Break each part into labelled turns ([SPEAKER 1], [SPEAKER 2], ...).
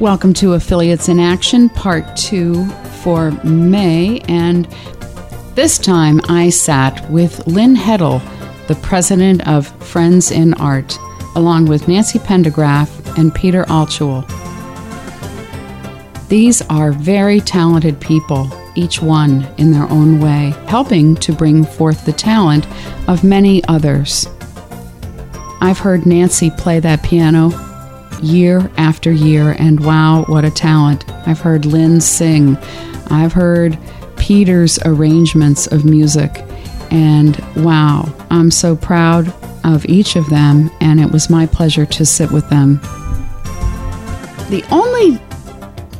[SPEAKER 1] Welcome to Affiliates in Action, Part 2 for May. And this time I sat with Lynn Hedl, the president of Friends in Art, along with Nancy Pendergraph and Peter Altschul. These are very talented people, each one in their own way, helping to bring forth the talent of many others. I've heard Nancy play that piano year after year, and wow, what a talent. I've heard Lynn sing. I've heard Peter's arrangements of music, and wow, I'm so proud of each of them, and it was my pleasure to sit with them. The only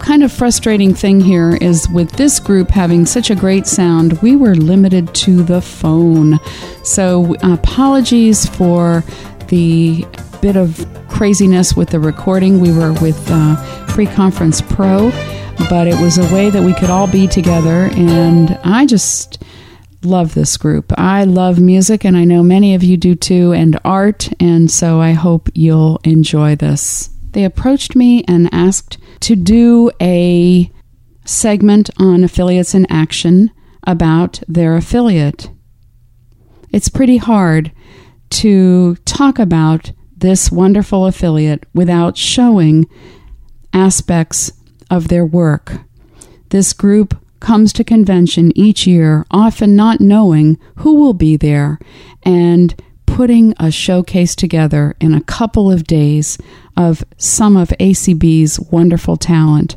[SPEAKER 1] kind of frustrating thing here is with this group having such a great sound, we were limited to the phone. So, apologies for the bit of craziness with the recording. We were with uh, Preconference Pro, but it was a way that we could all be together, and I just love this group. I love music, and I know many of you do too, and art, and so I hope you'll enjoy this. They approached me and asked to do a segment on affiliates in action about their affiliate. It's pretty hard to talk about this wonderful affiliate without showing aspects of their work. This group comes to convention each year, often not knowing who will be there, and putting a showcase together in a couple of days of some of ACB's wonderful talent.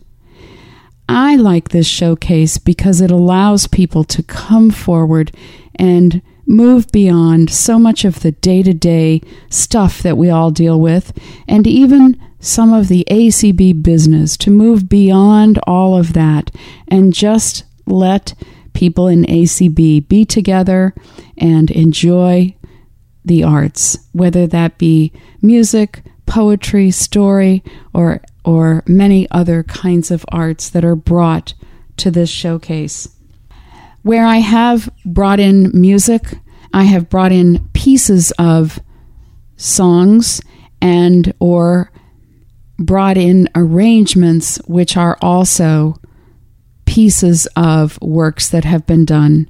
[SPEAKER 1] I like this showcase because it allows people to come forward and move beyond so much of the day to day stuff that we all deal with, and even some of the ACB business, to move beyond all of that and just let people in ACB be together and enjoy the arts, whether that be music, poetry, story, or, or many other kinds of arts that are brought to this showcase. Where I have brought in music, I have brought in pieces of songs and or brought in arrangements which are also pieces of works that have been done.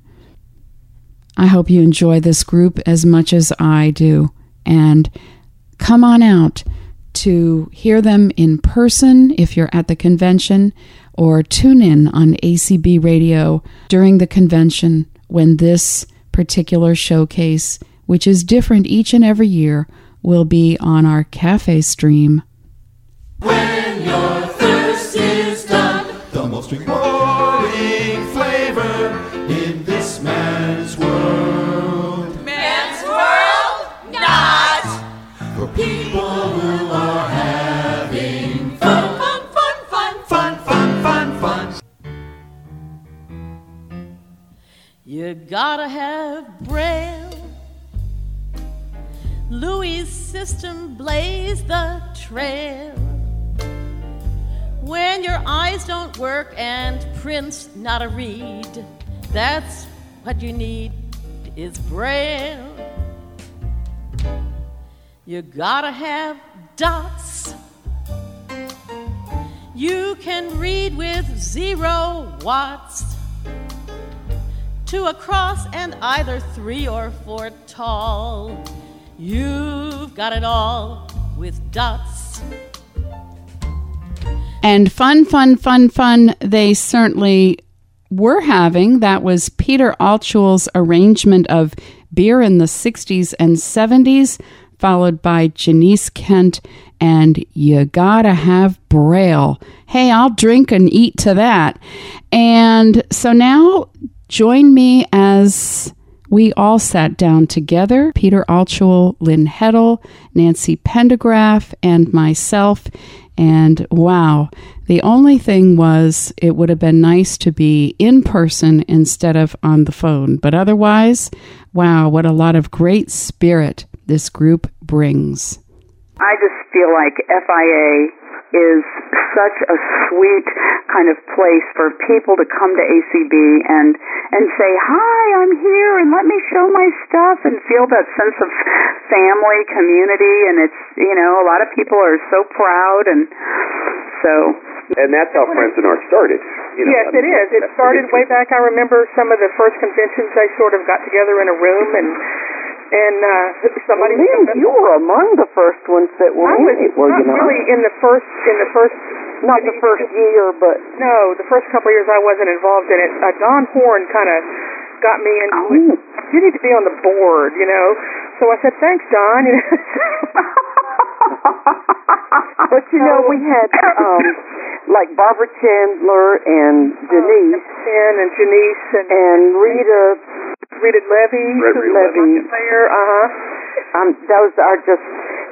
[SPEAKER 1] I hope you enjoy this group as much as I do and come on out to hear them in person if you're at the convention or tune in on ACB radio during the convention when this particular showcase, which is different each and every year, will be on our cafe stream.
[SPEAKER 2] When your thirst is done, the most
[SPEAKER 3] You gotta have braille. Louis' system blazed the trail. When your eyes don't work and print's not a read, that's what you need is braille. You gotta have dots. You can read with zero watts two across and either three or four tall. You've got it all with dots.
[SPEAKER 1] And fun, fun, fun, fun, they certainly were having. That was Peter Altschul's arrangement of Beer in the 60s and 70s, followed by Janice Kent and You Gotta Have Braille. Hey, I'll drink and eat to that. And so now join me as we all sat down together Peter Altschul, Lynn Hedl, Nancy Pendergraph, and myself. And wow, the only thing was it would have been nice to be in person instead of on the phone. But otherwise, wow, what a lot of great spirit this group brings.
[SPEAKER 4] I just feel like FIA is such a sweet kind of place for people to come to ACB and and say, "Hi, I'm here and let me show my stuff" and feel that sense of family, community and it's, you know, a lot of people are so proud and So
[SPEAKER 5] And that's how Friends in Art started. You know,
[SPEAKER 6] yes,
[SPEAKER 5] I mean,
[SPEAKER 6] it is. It started way back. I remember some of the first conventions. They sort of got together in a room and and uh, somebody.
[SPEAKER 7] Lynn, you were among the first ones that were
[SPEAKER 6] I
[SPEAKER 7] in it, were you not?
[SPEAKER 6] really in the first in the first.
[SPEAKER 7] Not the first year, but
[SPEAKER 6] No, the first couple of years I wasn't involved in it. Uh, Don Horn kind of got me into it.
[SPEAKER 7] Oh.
[SPEAKER 6] You need to be on the board, you know. So I said, thanks, Don.
[SPEAKER 7] But you know we had um like Barbara Chandler and Denise
[SPEAKER 6] and and Janice and
[SPEAKER 7] and Rita
[SPEAKER 6] Rita Levy,
[SPEAKER 5] Rita
[SPEAKER 6] who
[SPEAKER 7] Levy.
[SPEAKER 6] was. Uh huh.
[SPEAKER 7] um those are just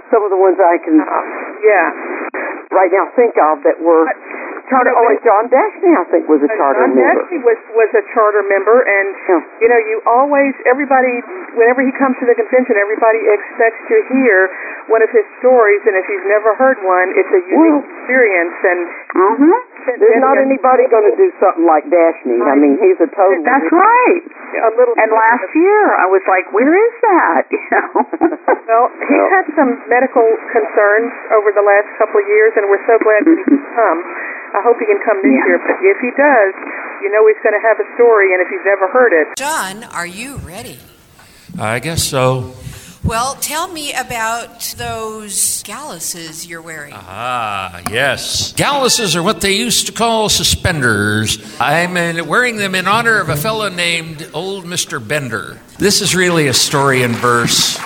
[SPEAKER 7] some of the ones I can
[SPEAKER 6] Uh, yeah.
[SPEAKER 7] right now think of that were charter oh and John Dashney I think was a charter
[SPEAKER 6] John
[SPEAKER 7] member.
[SPEAKER 6] Dashney was was a charter member, and
[SPEAKER 7] Yeah.
[SPEAKER 6] you know, you always everybody whenever he comes to the convention, everybody expects to hear one of his stories, and if you've never heard one, it's a unique
[SPEAKER 7] Well-
[SPEAKER 6] experience. And
[SPEAKER 4] mhm.
[SPEAKER 7] There's not anybody going to do something like Dashney. I mean, he's a total.
[SPEAKER 4] That's right.
[SPEAKER 6] a little.
[SPEAKER 4] And last year I was like, where is that? You know.
[SPEAKER 6] Well, he's had some medical concerns over the last couple of years, and we're so glad that he can come. I hope he can come this
[SPEAKER 4] Yeah.
[SPEAKER 6] year, but if he does, you know he's going to have a story, and if you've never heard it,
[SPEAKER 8] John, are you ready?
[SPEAKER 9] I guess so.
[SPEAKER 8] Well, tell me about those galluses you're wearing.
[SPEAKER 9] Ah, yes. Galluses are what they used to call suspenders. I'm wearing them in honor of a fellow named Old Mr. Bender. This is really a story in verse.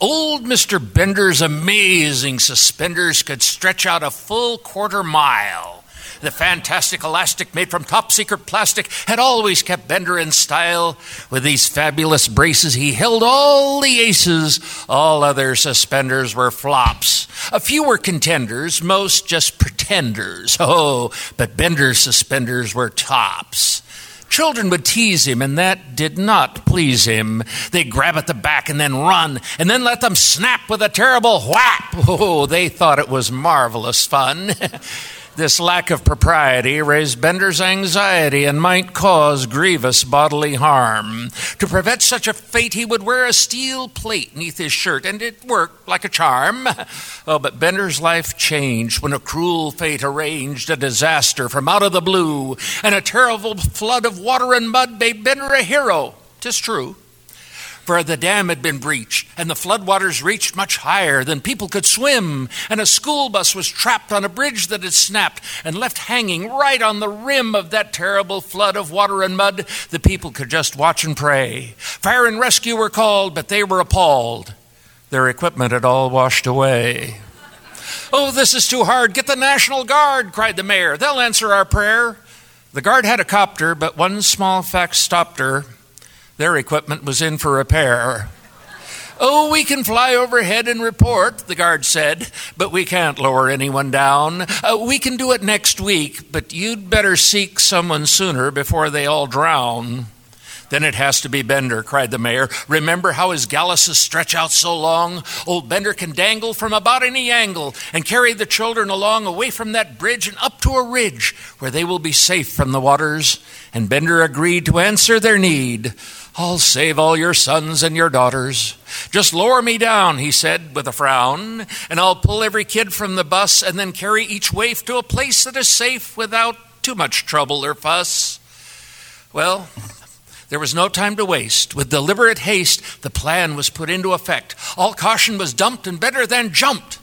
[SPEAKER 9] Old Mr. Bender's amazing suspenders could stretch out a full quarter mile. The fantastic elastic made from top secret plastic had always kept Bender in style. With these fabulous braces, he held all the aces. All other suspenders were flops. A few were contenders, most just pretenders. Oh, but Bender's suspenders were tops. Children would tease him, and that did not please him. They'd grab at the back and then run, and then let them snap with a terrible whap. Oh, they thought it was marvelous fun. This lack of propriety raised Bender's anxiety and might cause grievous bodily harm. To prevent such a fate, he would wear a steel plate neath his shirt, and it worked like a charm. Oh, but Bender's life changed when a cruel fate arranged a disaster from out of the blue, and a terrible flood of water and mud made Bender a hero. Tis true for the dam had been breached, and the floodwaters reached much higher than people could swim, and a school bus was trapped on a bridge that had snapped and left hanging right on the rim of that terrible flood of water and mud. The people could just watch and pray. Fire and rescue were called, but they were appalled. Their equipment had all washed away. Oh, this is too hard. Get the National Guard, cried the mayor. They'll answer our prayer. The guard had a copter, but one small fact stopped her. Their equipment was in for repair. Oh, we can fly overhead and report, the guard said, but we can't lower anyone down. Uh, we can do it next week, but you'd better seek someone sooner before they all drown. Then it has to be Bender, cried the mayor. Remember how his galluses stretch out so long? Old Bender can dangle from about any angle and carry the children along away from that bridge and up to a ridge where they will be safe from the waters. And Bender agreed to answer their need. I'll save all your sons and your daughters. Just lower me down, he said with a frown, and I'll pull every kid from the bus and then carry each waif to a place that is safe without too much trouble or fuss. Well, there was no time to waste. With deliberate haste, the plan was put into effect. All caution was dumped, and better than jumped.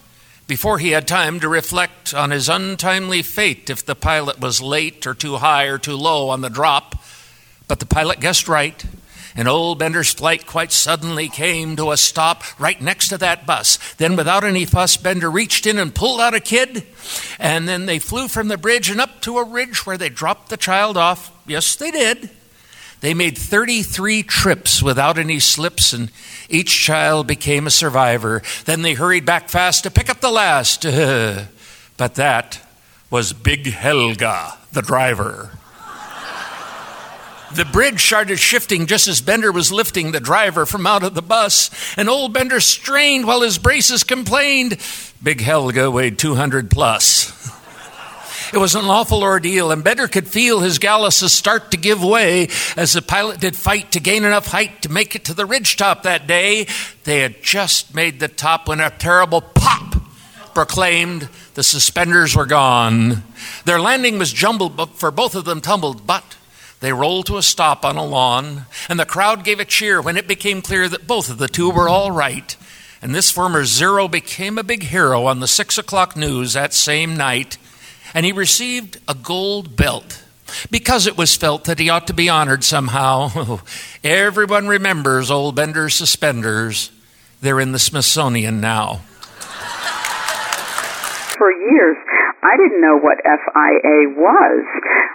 [SPEAKER 9] Before he had time to reflect on his untimely fate if the pilot was late or too high or too low on the drop. But the pilot guessed right, and old Bender's flight quite suddenly came to a stop right next to that bus. Then, without any fuss, Bender reached in and pulled out a kid, and then they flew from the bridge and up to a ridge where they dropped the child off. Yes, they did. They made 33 trips without any slips, and each child became a survivor. Then they hurried back fast to pick up the last. but that was Big Helga, the driver. The bridge started shifting just as Bender was lifting the driver from out of the bus, and old Bender strained while his braces complained. Big Helga weighed 200 plus. It was an awful ordeal, and Bender could feel his galluses start to give way as the pilot did fight to gain enough height to make it to the ridge top that day. They had just made the top when a terrible pop proclaimed the suspenders were gone. Their landing was jumbled, but for both of them tumbled, but they rolled to a stop on a lawn, and the crowd gave a cheer when it became clear that both of the two were all right. And this former Zero became a big hero on the six o'clock news that same night, and he received a gold belt because it was felt that he ought to be honored somehow. Everyone remembers old Bender's suspenders. They're in the Smithsonian now.
[SPEAKER 4] For years, I didn't know what FIA was.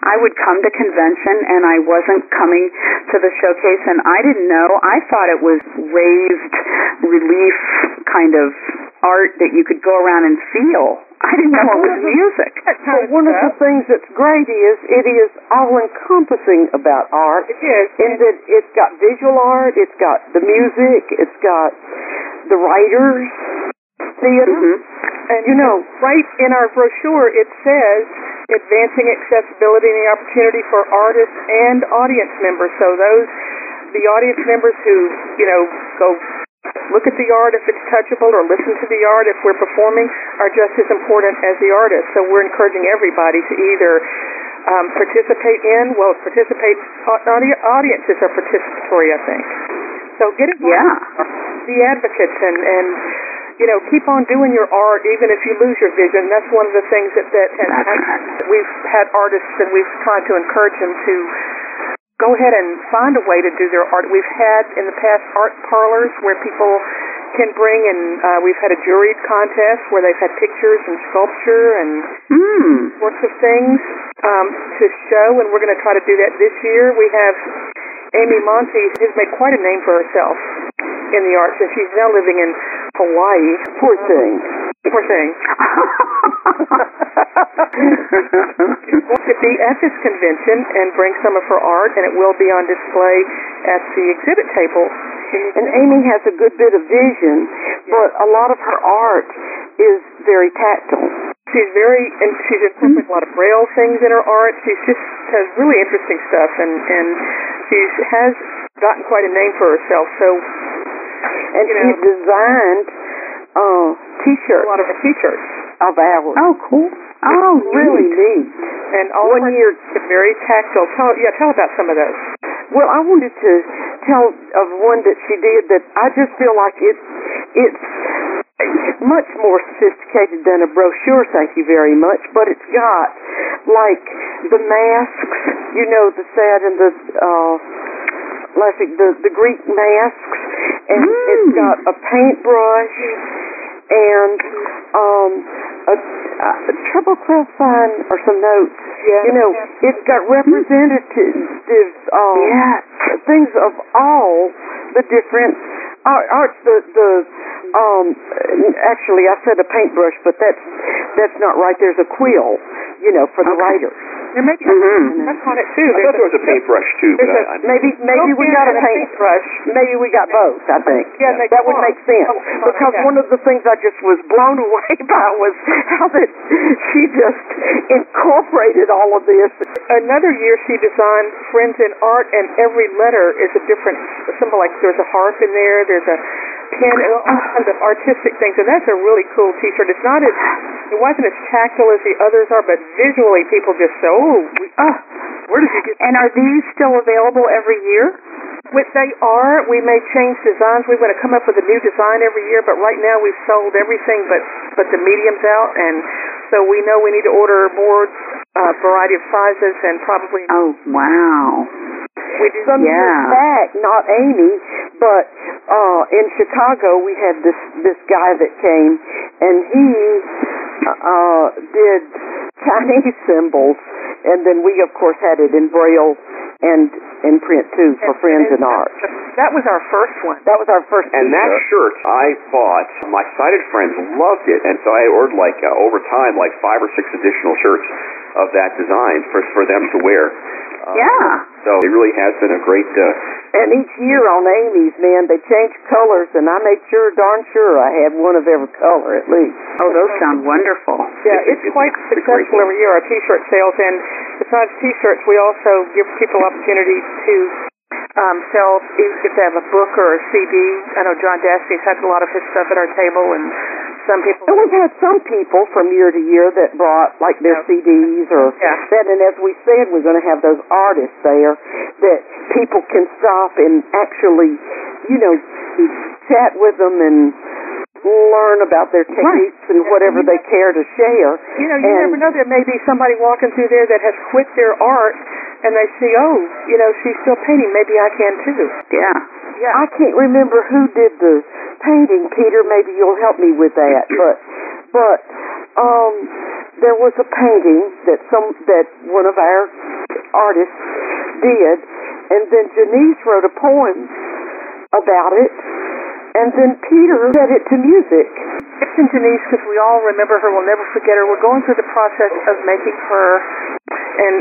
[SPEAKER 4] I would come to convention and I wasn't coming to the showcase and I didn't know. I thought it was raised relief kind of art that you could go around and feel. I didn't know it was music.
[SPEAKER 7] But one of the things that's great is it is all encompassing about art.
[SPEAKER 6] It is.
[SPEAKER 7] In that it's got visual art, it's got the music, it's got the writers, theater. Mm-hmm.
[SPEAKER 6] And you know, right in our brochure, it says advancing accessibility and the opportunity for artists and audience members. So those, the audience members who, you know, go look at the art if it's touchable or listen to the art if we're performing are just as important as the artist. So we're encouraging everybody to either um, participate in, well, participate, audi- audiences are participatory, I think. So get involved.
[SPEAKER 4] Yeah.
[SPEAKER 6] Be advocates and, and you know, keep on doing your art even if you lose your vision. That's one of the things that, that
[SPEAKER 4] That's right.
[SPEAKER 6] we've had artists and we've tried to encourage them to go ahead and find a way to do their art. We've had in the past art parlors where people can bring and uh, we've had a juried contest where they've had pictures and sculpture and
[SPEAKER 4] Hmm.
[SPEAKER 6] sorts of things um, to show, and we're going to try to do that this year. We have Amy Monty has made quite a name for herself in the arts, and she's now living in Hawaii.
[SPEAKER 7] Poor thing.
[SPEAKER 6] Poor thing. to be at this convention and bring some of her art, and it will be on display at the exhibit table.
[SPEAKER 7] And Amy has a good bit of vision, but a lot of her art is very tactile.
[SPEAKER 6] She's very, and she's incorporated a lot of braille things in her art. She's just has really interesting stuff, and and she has gotten quite a name for herself. So,
[SPEAKER 7] And
[SPEAKER 6] you know,
[SPEAKER 7] she's designed uh,
[SPEAKER 6] a
[SPEAKER 7] T-shirts
[SPEAKER 6] lot of her T-shirts.
[SPEAKER 7] of ours.
[SPEAKER 4] Oh, cool. Oh,
[SPEAKER 7] really
[SPEAKER 4] neat.
[SPEAKER 7] neat.
[SPEAKER 6] And all
[SPEAKER 7] One
[SPEAKER 6] of her
[SPEAKER 7] year-
[SPEAKER 6] are very tactile. Tell, yeah, tell about some of those.
[SPEAKER 7] Well, I wanted to tell of one that she did that I just feel like it it's much more sophisticated than a brochure, thank you very much, but it's got like the masks, you know, the sad and the uh like the the Greek masks and it's got a paintbrush and um a, a treble clef sign or some notes.
[SPEAKER 6] Yeah.
[SPEAKER 7] You know, it's got representative um,
[SPEAKER 4] Yes.
[SPEAKER 7] things of all the different art, arts. The the um actually I said a paintbrush, but that's that's not right. There's a quill, you know, for the writers.
[SPEAKER 6] There may be
[SPEAKER 4] Mhm.
[SPEAKER 6] that's on it too.
[SPEAKER 5] I thought there was a paintbrush too, but
[SPEAKER 6] There's
[SPEAKER 5] I, I,
[SPEAKER 7] Maybe maybe we got a paintbrush. Maybe we got both. I think.
[SPEAKER 6] Yeah, they
[SPEAKER 7] that would make sense
[SPEAKER 6] Oh,
[SPEAKER 7] because
[SPEAKER 6] yeah.
[SPEAKER 7] one of the things I just was blown away by was how that she just incorporated all of this.
[SPEAKER 6] Another year she designed Friends in Art, and every letter is a different symbol. Like there's a harp in there, there's a pen, and all kinds of artistic things. And that's a really cool T-shirt. It's not as it wasn't as tactile as the others are, but visually people just say, "Oh, we, ah, where did you get?"
[SPEAKER 4] And are these still available every year?
[SPEAKER 6] Which they are. We may change designs. We want to come up with a new design every year, but right now we've sold everything but but the mediums out, and so we know we need to order more uh, variety of sizes and probably
[SPEAKER 4] Oh, wow.
[SPEAKER 6] We do.
[SPEAKER 7] Some
[SPEAKER 4] Yeah.
[SPEAKER 7] years back, not Amy, but uh in Chicago we had this this guy that came and he uh did Chinese symbols and then we of course had it in braille and in print too for friends in art.
[SPEAKER 6] That was our first one.
[SPEAKER 7] That was our first
[SPEAKER 5] and that
[SPEAKER 7] t-shirt.
[SPEAKER 5] shirt I bought. My sighted friends loved it, and so I ordered like uh, over time like five or six additional shirts of that design for for them to wear. Uh,
[SPEAKER 4] Yeah.
[SPEAKER 5] So it really has been a great. Uh,
[SPEAKER 7] And each year on Amy's, man, they change colors, and I made sure, darn sure, I had one of every color at least.
[SPEAKER 4] Oh, those sound wonderful.
[SPEAKER 6] Yeah,
[SPEAKER 5] It's-
[SPEAKER 6] it's,
[SPEAKER 5] it's-
[SPEAKER 6] quite
[SPEAKER 5] it's
[SPEAKER 6] successful every year, our T-shirt sales. And besides T-shirts, we also give people opportunity to um, sell if if they have a book or a CD. I know John Dashney's had a lot of his stuff at our table, and some people.
[SPEAKER 7] And we've had some people from year to year that brought like their CDs or
[SPEAKER 6] Yeah.
[SPEAKER 7] that. And as we said, we're going to have those artists there that people can stop and actually, you know, chat with them and learn about their techniques and whatever they care to share.
[SPEAKER 6] You know, you
[SPEAKER 7] And-
[SPEAKER 6] never know. There may be somebody walking through there that has quit their art, and they see, oh, you know, she's still painting. Maybe I can too.
[SPEAKER 4] Yeah.
[SPEAKER 6] Yeah.
[SPEAKER 7] I can't remember who did the painting, Peter. Maybe you'll help me with that. But but um, there was a painting that some that one of our artists did, and then Janice wrote a poem about it, and then Peter set it to music.
[SPEAKER 6] It's in Denise because we all remember her. We'll never forget her. We're going through the process of making her, and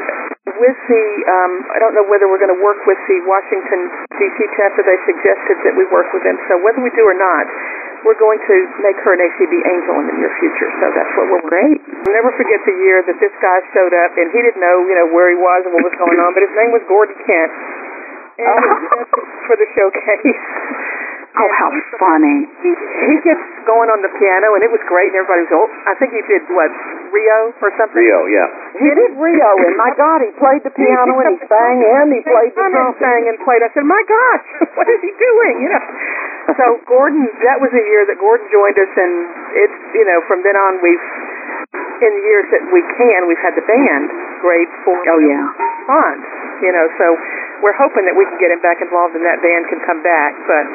[SPEAKER 6] with the, um, I don't know whether we're going to work with the Washington D.C. chapter. They suggested that we work with them. So whether we do or not, we're going to make her an ACB angel in the near future. So that's what we're
[SPEAKER 4] Great.
[SPEAKER 6] I'll never forget the year that this guy showed up, and he didn't know, you know, where he was and what was going on, but his name was Gordon Kent. And
[SPEAKER 4] Oh.
[SPEAKER 6] for the showcase.
[SPEAKER 4] Oh, how funny.
[SPEAKER 6] He, he gets going on the piano, and it was great, and everybody was, oh, I think he did, what, Rio or something?
[SPEAKER 5] Rio, yeah.
[SPEAKER 7] He did Rio, and my God, he played the piano and he sang and he played the
[SPEAKER 6] and
[SPEAKER 7] trumpet.
[SPEAKER 6] sang and played. I said, my gosh, what is he doing? You know. So Gordon, that was a year that Gordon joined us, and it's you know from then on we've in the years that we can we've had the band grade for
[SPEAKER 4] Oh, yeah.
[SPEAKER 6] fun. You know, so we're hoping that we can get him back involved and that band can come back. But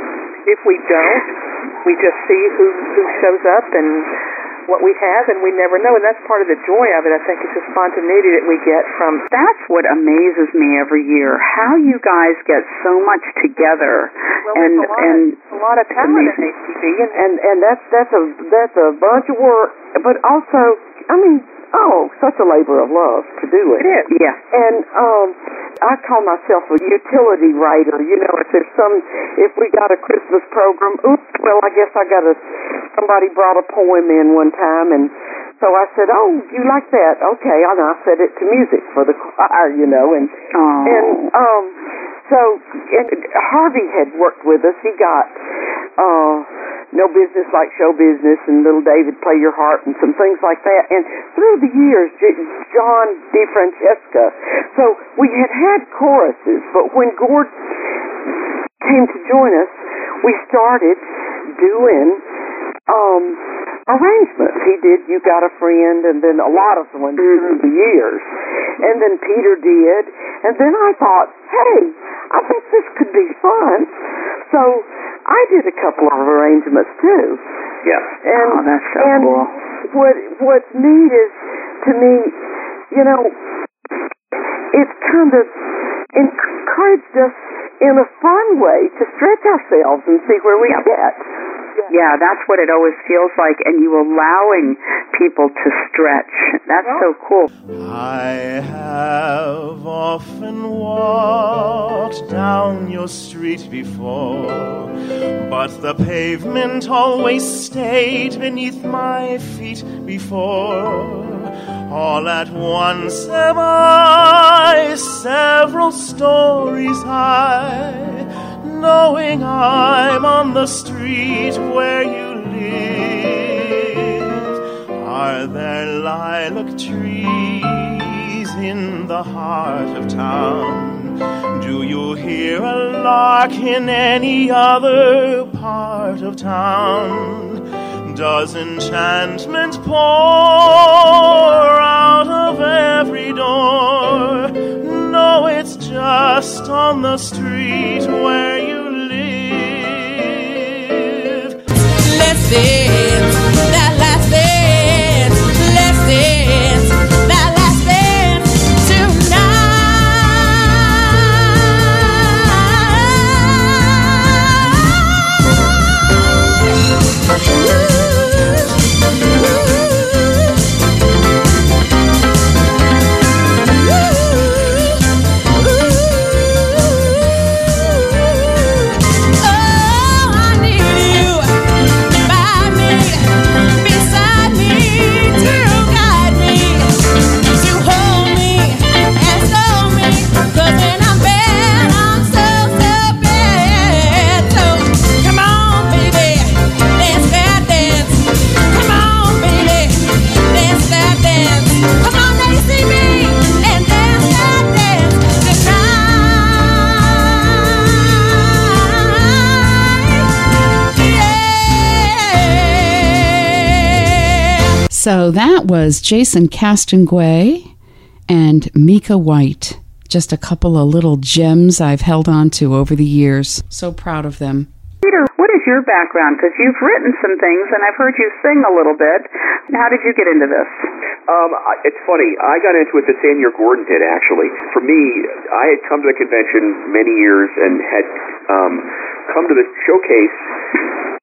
[SPEAKER 6] if we don't, we just see who who shows up and what we have, and we never know. And that's part of the joy of it. I think it's the spontaneity that we get from
[SPEAKER 4] That's what amazes me every year. How you guys get so much together
[SPEAKER 6] Well,
[SPEAKER 4] and
[SPEAKER 6] a lot,
[SPEAKER 4] and
[SPEAKER 6] a lot of talent in. ACB, and,
[SPEAKER 7] and and that's that's a that's a bunch of work, but also, I mean, oh, such a labor of love to do it.
[SPEAKER 6] it is.
[SPEAKER 4] yeah.
[SPEAKER 7] And um, I call myself a utility writer. You know, if there's some, if we got a Christmas program, oops, well, I guess I got a. Somebody brought a poem in one time, and so I said, "Oh, you like that? Okay." And I set it to music for the choir, you know, and
[SPEAKER 4] Oh.
[SPEAKER 7] and um, so and Harvey had worked with us. He got uh, no business like show business, and little David play your heart, and some things like that. And through the years, John DeFrancesca. So we had had choruses, but when Gord came to join us, we started doing um, arrangements. He did "You Got a Friend," and then a lot of ones through the years, and then Peter did, and then I thought, hey, I think this could be fun. So I did a couple of arrangements too.
[SPEAKER 5] Yeah.
[SPEAKER 7] And,
[SPEAKER 4] Oh, that's so
[SPEAKER 7] and
[SPEAKER 4] cool.
[SPEAKER 7] What What's neat is, to me, you know, it's kind of encouraged us in a fun way to stretch ourselves and see where we get.
[SPEAKER 4] Yeah, that's what it always feels like, and you allowing people to stretch. That's so cool.
[SPEAKER 2] I have often walked down your street before, but the pavement always stayed beneath my feet before. All at once am I several stories high, knowing I'm on the street where you live. Are there lilac trees in the heart of town? Do you hear a lark in any other part of town? Does enchantment pour out of every door? No, it's just on the street where
[SPEAKER 10] Let's
[SPEAKER 1] So that was Jason Castonguay and Mika White. Just a couple of little gems I've held on to over the years. So proud of them.
[SPEAKER 4] Peter, what is your background? Because you've written some things, and I've heard you sing a little bit. How did you get into this?
[SPEAKER 5] Um, it's funny. I got into it the same year Gordon did, actually. For me, I had come to the convention many years and had um, come to the showcase,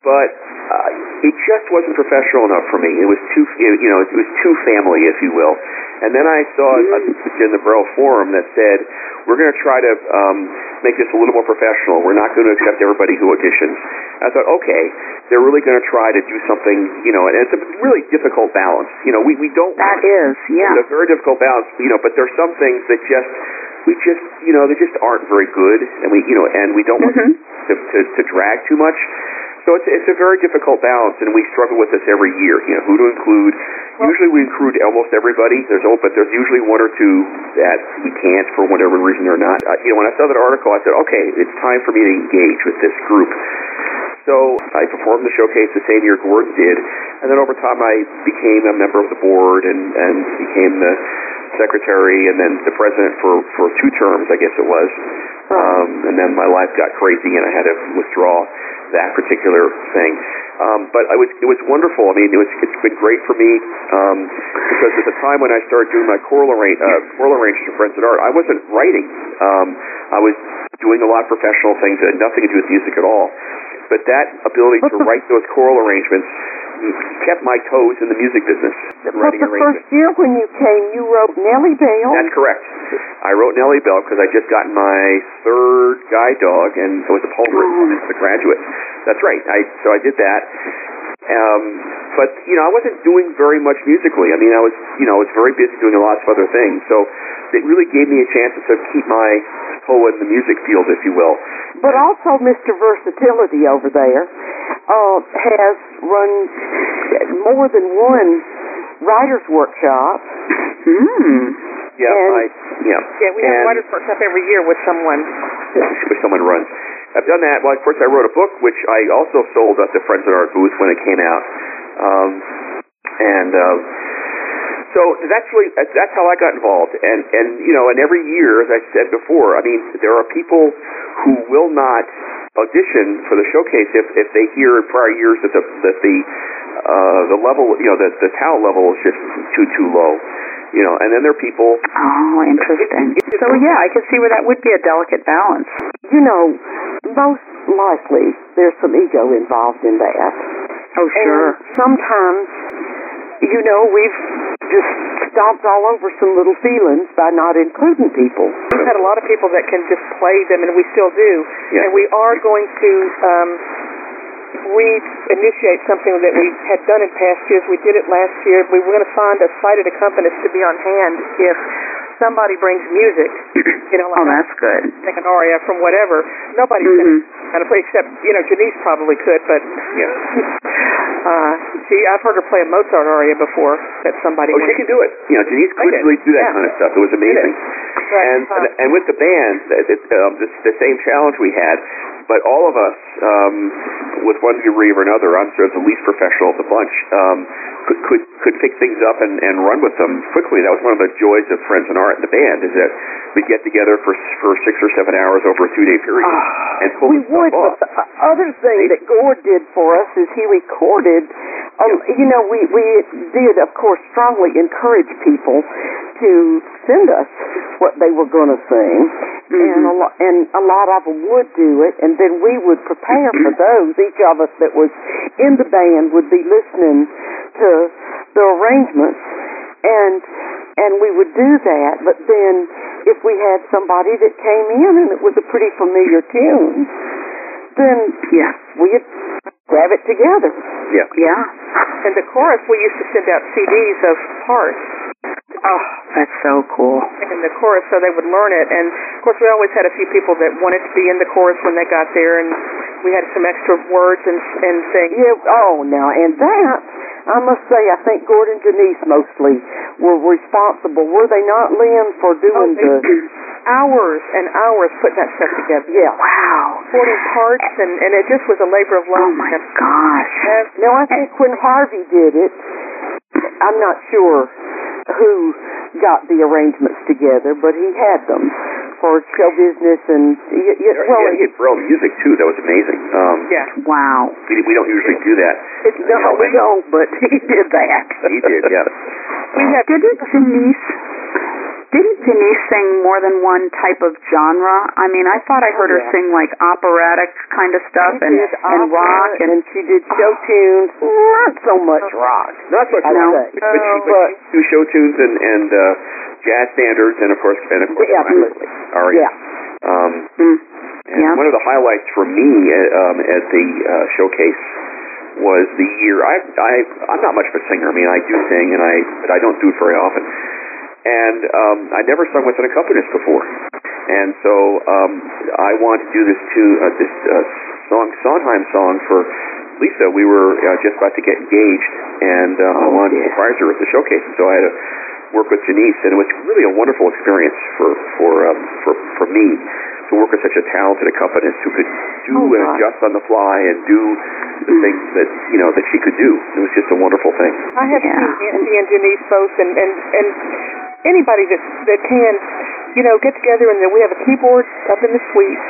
[SPEAKER 5] but uh, it just wasn't professional enough for me. It was too, you know, it was too family, if you will. And then I saw a message in the Braille Forum that said, we're going to try to um, make this a little more professional. We're not going to accept everybody who auditions. I thought, okay, they're really going to try to do something, you know, and it's a really difficult balance. You know, we, we don't.
[SPEAKER 4] That is, yeah.
[SPEAKER 5] It's a very difficult balance, you know, but there's some things that just, we just, you know, they just aren't very good, and we, you know, and we don't want
[SPEAKER 4] Mm-hmm.
[SPEAKER 5] to, to, to drag too much. So it's, it's a very difficult balance, and we struggle with this every year. You know, who to include. usually we include almost everybody. There's oh, but there's usually one or two that we can't for whatever reason or not. Uh, you know, when I saw that article, I said, okay, it's time for me to engage with this group. So I performed the showcase the same year Gordon did, and then over time I became a member of the board and and became the secretary and then the president for for two terms, I guess it was. Um, and then my life got crazy, and I had to withdraw that particular thing. Um, but I was it was wonderful. I mean, it was it's been great for me um, because at the time when I started doing my choral arrange uh, choral arrangements for Friends in Art, I wasn't writing. Um, I was doing a lot of professional things that had nothing to do with music at all. But that ability to write those choral arrangements kept my toes in the music business.
[SPEAKER 7] But the first year when you came, you wrote Nellie Bell.
[SPEAKER 5] That's correct. I wrote Nellie Bell because I just got my third guide dog, and it was a Palmer as a graduate. That's right. I so I did that. Um, but you know, I wasn't doing very much musically. I mean, I was you know I was very busy doing lots of other things. So it really gave me a chance to sort of keep my toe in the music field, if you will.
[SPEAKER 7] But also, Mr. Versatility over there uh, has run more than one writer's workshop.
[SPEAKER 4] Hmm.
[SPEAKER 5] Yeah,
[SPEAKER 7] And-
[SPEAKER 5] I yeah.
[SPEAKER 6] Yeah, we have
[SPEAKER 5] And-
[SPEAKER 6] writer's workshop every year with someone.
[SPEAKER 5] which someone runs. I've done that. Well, of course, I wrote a book which I also sold at the Friends at Art booth when it came out, um, and uh, so that's really that's that's how I got involved. And and you know, and every year, as I said before, I mean, there are people who will not audition for the showcase if if they hear in prior years that the that the uh, the level, you know, the the talent level is just too too low. You know, and then there are people
[SPEAKER 4] Oh, interesting. So yeah, I could see where that would be a delicate balance.
[SPEAKER 7] You know, most likely there's some ego involved in that.
[SPEAKER 4] Oh, sure.
[SPEAKER 7] And sometimes, you know, we've just stomped all over some little feelings by not including people.
[SPEAKER 6] We've had a lot of people that can just play them, and we still do.
[SPEAKER 5] Yeah.
[SPEAKER 6] And we are going to um, re-initiate something that we had done in past years. We did it last year. We were going to find a sighted accompanist to be on hand if somebody brings music. You know,
[SPEAKER 4] Oh,
[SPEAKER 6] like
[SPEAKER 4] that's good.
[SPEAKER 6] like an aria from whatever. To kind of play except you know Janice probably could, but
[SPEAKER 5] Yeah.
[SPEAKER 6] uh, she I've heard her play a Mozart aria before that somebody.
[SPEAKER 5] Oh,
[SPEAKER 6] went-
[SPEAKER 5] she can do it. You know, Denise could really do that
[SPEAKER 6] Yeah.
[SPEAKER 5] kind of stuff. It was amazing.
[SPEAKER 6] Right.
[SPEAKER 5] And
[SPEAKER 6] Uh,
[SPEAKER 5] and with the band, it, it, um, the, the same challenge we had, but all of us, um, with one degree or another, I'm sort of the least professional of the bunch, um, could could could pick things up and and run with them quickly. That was one of the joys of Friends in Art and the band is that we'd get together for for six or seven hours over a two day period and pull
[SPEAKER 7] we would,
[SPEAKER 5] off.
[SPEAKER 7] but the other thing that Gord did for us is he recorded. Um, you know, we we did, of course, strongly encourage people to send us what they were going to sing, and mm-hmm. a lot and a lot of them would do it, and then we would prepare for those. Each of us that was in the band would be listening to the arrangements, and and we would do that. But then, if we had somebody that came in and it was a pretty familiar tune, then
[SPEAKER 4] Yeah.
[SPEAKER 7] we'd grab it together.
[SPEAKER 5] Yeah.
[SPEAKER 4] Yeah.
[SPEAKER 6] And the chorus, we used to send out CDs of parts
[SPEAKER 4] Oh, that's so cool.
[SPEAKER 6] in the chorus so they would learn it. And of course, we always had a few people that wanted to be in the chorus when they got there, and we had some extra words and and things.
[SPEAKER 7] Yeah. Oh, now and that I must say, I think Gordon Janice mostly were responsible, were they not, Lynn, for doing
[SPEAKER 6] Oh,
[SPEAKER 7] the?
[SPEAKER 6] Hours and hours putting that stuff together.
[SPEAKER 7] Yeah.
[SPEAKER 4] Wow.
[SPEAKER 6] Recording parts, and and it just was a labor of love.
[SPEAKER 4] Oh my gosh.
[SPEAKER 7] Now I think when Harvey did it, I'm not sure who got the arrangements together, but he had them for show business and y- y- well,
[SPEAKER 5] yeah, he had braille music too. That was amazing. Um,
[SPEAKER 6] Yeah.
[SPEAKER 4] Wow.
[SPEAKER 5] we, we don't usually do that.
[SPEAKER 7] it's no, we don't, but he did that.
[SPEAKER 5] He did, yeah.
[SPEAKER 6] We had
[SPEAKER 4] Didn't Denise didn't Denise sing more than one type of genre? I mean, I thought I heard her
[SPEAKER 7] Yeah.
[SPEAKER 4] sing like operatic kind of stuff
[SPEAKER 7] She
[SPEAKER 4] and and rock and
[SPEAKER 7] and she did show tunes. Not so much rock.
[SPEAKER 5] Not much
[SPEAKER 7] I
[SPEAKER 5] rock, but, but, she, but
[SPEAKER 7] But
[SPEAKER 5] she do show tunes and and uh, jazz standards, and of course, and of course,
[SPEAKER 7] Yeah, absolutely.
[SPEAKER 5] aria.
[SPEAKER 7] yeah,
[SPEAKER 5] Um,
[SPEAKER 4] Mm.
[SPEAKER 5] and
[SPEAKER 4] Yeah.
[SPEAKER 5] one of the highlights for me uh, um, at the uh, showcase was the year. I I I'm not much of a singer. I mean, I do sing, and I but I don't do it very often. And um, I never sung with an accompanist before, and so um, I wanted to do this to uh, this uh, song Sondheim song for Lisa. We were uh, just about to get engaged, and uh, I wanted to surprise her at the showcase. And so I had to work with Denise, and it was really a wonderful experience for for um, for for me to work with such a talented accompanist who could do
[SPEAKER 7] Oh,
[SPEAKER 5] and adjust on the fly and do the things that you know that she could do. It was just a wonderful thing.
[SPEAKER 6] I have
[SPEAKER 4] Yeah.
[SPEAKER 6] seen Nancy and Denise both, and and and anybody that that can, you know, get together and then we have a keyboard up in the suite,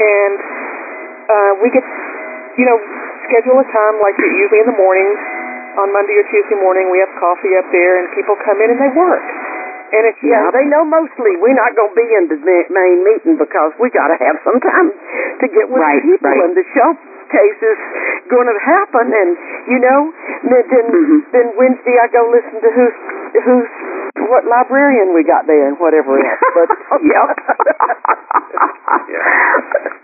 [SPEAKER 6] and uh, we get, you know, schedule a time like usually in the mornings on Monday or Tuesday morning. We have coffee up there, and people come in and they work, and it's
[SPEAKER 7] yeah. They know mostly we're not going to be in the main meeting because we got to have some time to get with
[SPEAKER 4] Right,
[SPEAKER 7] people,
[SPEAKER 4] right.
[SPEAKER 7] and the showcase is going to happen. And you know, then then,
[SPEAKER 4] Mhm.
[SPEAKER 7] then Wednesday I go listen to who's who's what librarian we got there and whatever else. But oh,
[SPEAKER 4] yep.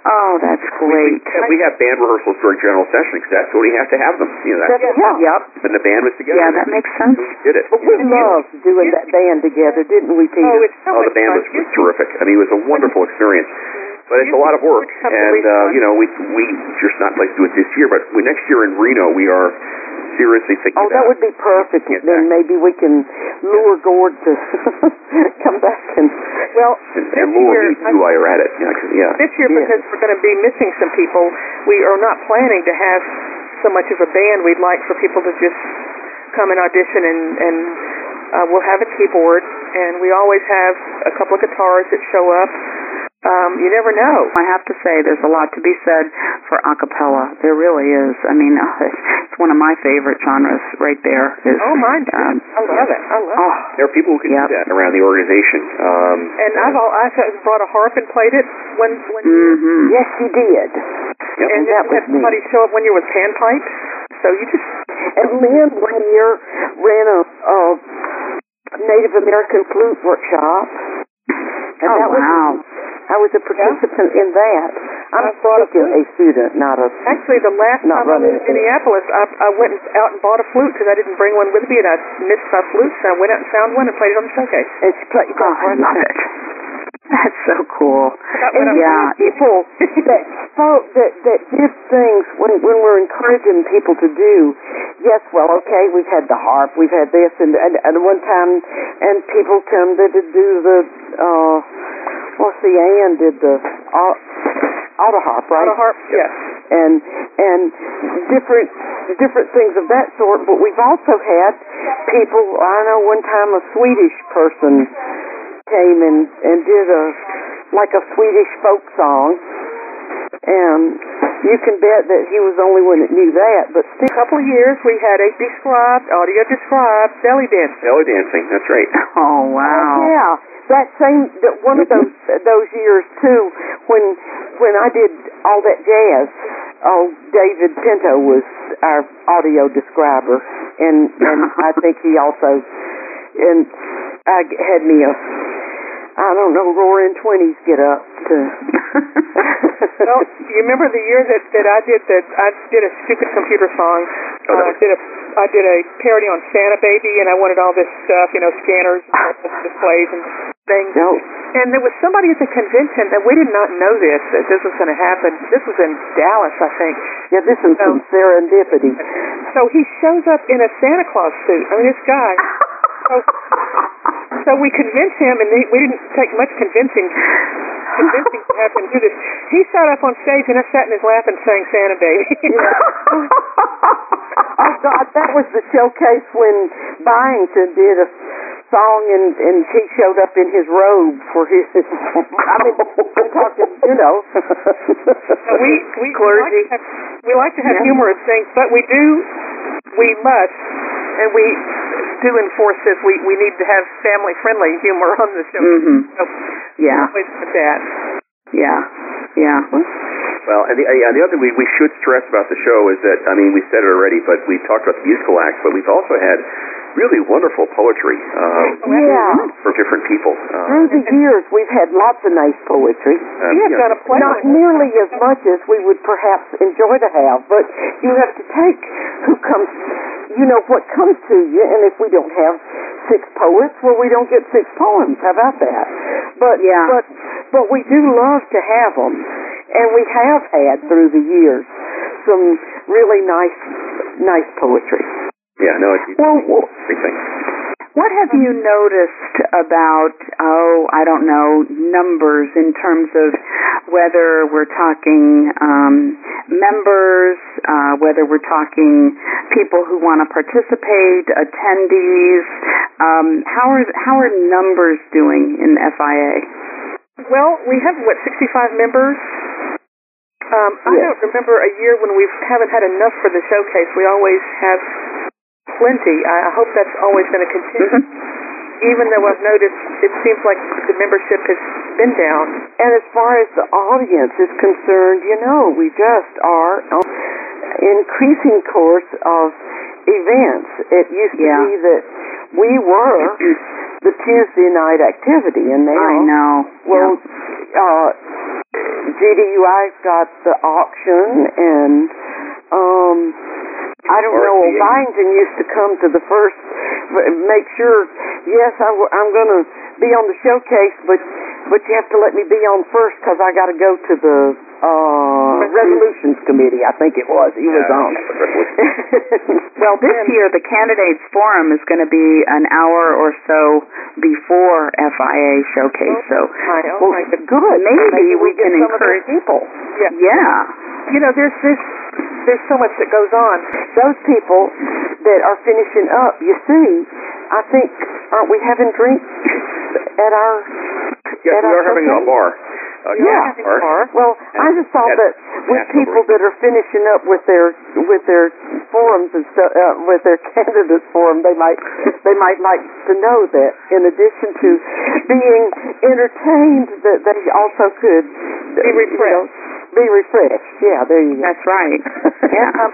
[SPEAKER 4] oh, that's great.
[SPEAKER 5] Yeah, we have band rehearsals during general session because that's when we have to have them. You know, that's
[SPEAKER 7] yeah.
[SPEAKER 4] Yep.
[SPEAKER 5] when the band was together.
[SPEAKER 4] Yeah, that makes sense.
[SPEAKER 5] We did it.
[SPEAKER 7] But we loved doing that band together, didn't we, Peter?
[SPEAKER 6] oh, it's so
[SPEAKER 5] Oh, the band
[SPEAKER 6] fun.
[SPEAKER 5] was, was terrific. I mean, it was a wonderful experience. But it's a lot of work, and uh, you know, we we just not like to do it this year, but we, next year in Reno, we are seriously thinking
[SPEAKER 7] Oh,
[SPEAKER 5] about.
[SPEAKER 7] that would be perfect.
[SPEAKER 5] Get
[SPEAKER 7] Then
[SPEAKER 5] back.
[SPEAKER 7] maybe we can lure Gord to come back and.
[SPEAKER 6] Well,
[SPEAKER 5] and,
[SPEAKER 6] this
[SPEAKER 5] and Lou
[SPEAKER 6] year,
[SPEAKER 5] and me too while you're at it. Yeah, 'cause- yeah.
[SPEAKER 6] this year
[SPEAKER 7] Yeah.
[SPEAKER 6] because we're going to be missing some people, we are not planning to have so much of a band. We'd like for people to just come and audition, and and uh, we'll have a keyboard, and we always have a couple of guitars that show up. Um, you never know.
[SPEAKER 4] I have to say, there's a lot to be said for a cappella. There really is. I mean, it's one of my favorite genres right there. Is,
[SPEAKER 6] Oh, mine too.
[SPEAKER 4] um,
[SPEAKER 6] I love it. I love it.
[SPEAKER 4] oh,
[SPEAKER 5] There are people who can
[SPEAKER 4] Yep.
[SPEAKER 5] do that around the organization. Um,
[SPEAKER 6] And I've all, I've brought a harp and played it when when
[SPEAKER 4] hmm
[SPEAKER 7] Yes, you did.
[SPEAKER 5] yep.
[SPEAKER 6] and
[SPEAKER 7] that
[SPEAKER 6] you
[SPEAKER 7] was
[SPEAKER 6] had somebody show up one year with panpipes. So you just
[SPEAKER 7] And Lynn one year ran a, a Native American flute workshop. And
[SPEAKER 4] Oh,
[SPEAKER 7] that was,
[SPEAKER 4] wow.
[SPEAKER 7] I was a participant in that. I'm
[SPEAKER 6] I a
[SPEAKER 7] a student, not a.
[SPEAKER 6] Actually, the last time I was in. Minneapolis, I, I went out and bought a flute because I didn't bring one with me, and I missed my flute, so I went out and found one and played it on the showcase.
[SPEAKER 7] And she played.
[SPEAKER 4] Oh, I love it. That's so cool.
[SPEAKER 7] And
[SPEAKER 4] yeah,
[SPEAKER 7] yeah, people that spoke that that did things when when we're encouraging people to do. Yes, well, okay, we've had the harp, we've had this, and and, and one time, and people come to, to do the uh, what's the Ann did the uh, auto harp, right?
[SPEAKER 6] On a harp, yes.
[SPEAKER 7] and and different different things of that sort. But we've also had people. I know one time a Swedish person came and and did a like a Swedish folk song, and you can bet that he was the only one that knew that. But
[SPEAKER 6] A couple of years, we had a described, audio described belly dance.
[SPEAKER 5] Belly dancing. That's right.
[SPEAKER 4] Oh wow.
[SPEAKER 7] Oh, yeah, that same that one of those those years too when when I did all that jazz. Oh, David Pinto was our audio describer, and and I think he also and I g- had me a I don't know roaring twenties get up to.
[SPEAKER 6] Well, you remember the year that that I did that I did a stupid computer song.
[SPEAKER 5] Oh,
[SPEAKER 6] uh,
[SPEAKER 5] was-
[SPEAKER 6] did a I did a parody on Santa Baby, and I wanted all this stuff, you know, scanners, and displays, and things.
[SPEAKER 7] no,
[SPEAKER 6] And there was somebody at the convention, and we did not know this that this was going to happen. This was in Dallas, I think.
[SPEAKER 7] yeah, this is some serendipity.
[SPEAKER 6] So he shows up in a Santa Claus suit. I mean, this guy. So, so we convinced him, and we didn't take much convincing. Convincing to have him do this. He sat up on stage, and I sat in his lap and sang Santa Baby.
[SPEAKER 7] oh God, that was the showcase when Byington did a song and and he showed up in his robe for his. I mean, I'm talking, you know.
[SPEAKER 6] So we we
[SPEAKER 7] clergy.
[SPEAKER 6] like to have, we like to have
[SPEAKER 7] Yeah.
[SPEAKER 6] humorous things, but we do we must and we do enforce this. We we need to have family friendly humor on the show.
[SPEAKER 4] Mhm.
[SPEAKER 6] So
[SPEAKER 4] Yeah.
[SPEAKER 6] with that.
[SPEAKER 4] Yeah. Yeah.
[SPEAKER 5] Well, and the, uh, the other thing we, we should stress about the show is that, I mean, we said it already, but we talked about the musical acts, but we've also had really wonderful poetry uh,
[SPEAKER 7] Yeah.
[SPEAKER 5] from different people. Uh,
[SPEAKER 7] Through the years, we've had lots of nice poetry.
[SPEAKER 5] um,
[SPEAKER 6] We have
[SPEAKER 5] you know,
[SPEAKER 6] a play.
[SPEAKER 7] Not nearly as much as we would perhaps enjoy to have, but you have to take who comes, you know, what comes to you, and if we don't have six poets, well, we don't get six poems. How about that? But,
[SPEAKER 4] Yeah.
[SPEAKER 7] but, but we do love to have them, and we have had through the years some really nice, nice poetry.
[SPEAKER 5] Yeah, no, it's, it's
[SPEAKER 4] Well,
[SPEAKER 5] a big thing.
[SPEAKER 4] What have you noticed about, oh, I don't know, numbers in terms of whether we're talking um, members, uh, whether we're talking people who want to participate, attendees? Um, how are how are numbers doing in FIA?
[SPEAKER 6] Well, we have what, 65 members? Um, I
[SPEAKER 7] Yes.
[SPEAKER 6] don't remember a year when we haven't had enough for the showcase. We always have plenty. I, hope that's always going to continue. Even though I've noticed it seems like the membership has been down.
[SPEAKER 7] And as far as the audience is concerned, you know, we just are on increasing course of events. It used to
[SPEAKER 4] Yeah.
[SPEAKER 7] be that we were the Tuesday night activity, and now,
[SPEAKER 4] I know.
[SPEAKER 7] well, uh, GDUI's got the auction, and um, I don't know.
[SPEAKER 5] RCA.
[SPEAKER 7] Byington used to come to the first, make sure. Yes, I, I'm going to be on the showcase, but but you have to let me be on first because I got to go to the uh, resolutions committee. I think it was. He was
[SPEAKER 5] Yeah,
[SPEAKER 7] on.
[SPEAKER 4] Well, this year the candidates forum is going to be an hour or so before FIA showcase. So,
[SPEAKER 6] My, oh
[SPEAKER 7] well,
[SPEAKER 6] my goodness.
[SPEAKER 7] good.
[SPEAKER 4] Maybe we
[SPEAKER 7] get
[SPEAKER 4] can
[SPEAKER 7] some of those
[SPEAKER 4] encourage-
[SPEAKER 7] people.
[SPEAKER 6] Yeah.
[SPEAKER 4] yeah.
[SPEAKER 6] You know, there's this. There's so much that goes on.
[SPEAKER 7] Those people that are finishing up, you see, I think, aren't we having drinks at our?
[SPEAKER 5] Yes,
[SPEAKER 7] at
[SPEAKER 5] we
[SPEAKER 7] our
[SPEAKER 5] are having a bar. Uh,
[SPEAKER 7] Yeah.
[SPEAKER 5] yeah, bar.
[SPEAKER 7] Well, I just thought that with people that are finishing up with their with their forums and stuff, uh, with their candidates forum, they might they might like to know that in addition to being entertained, that they also could
[SPEAKER 6] Be refreshed.
[SPEAKER 7] Be refreshed. Yeah, there you go.
[SPEAKER 4] That's right. Yeah.
[SPEAKER 7] Um,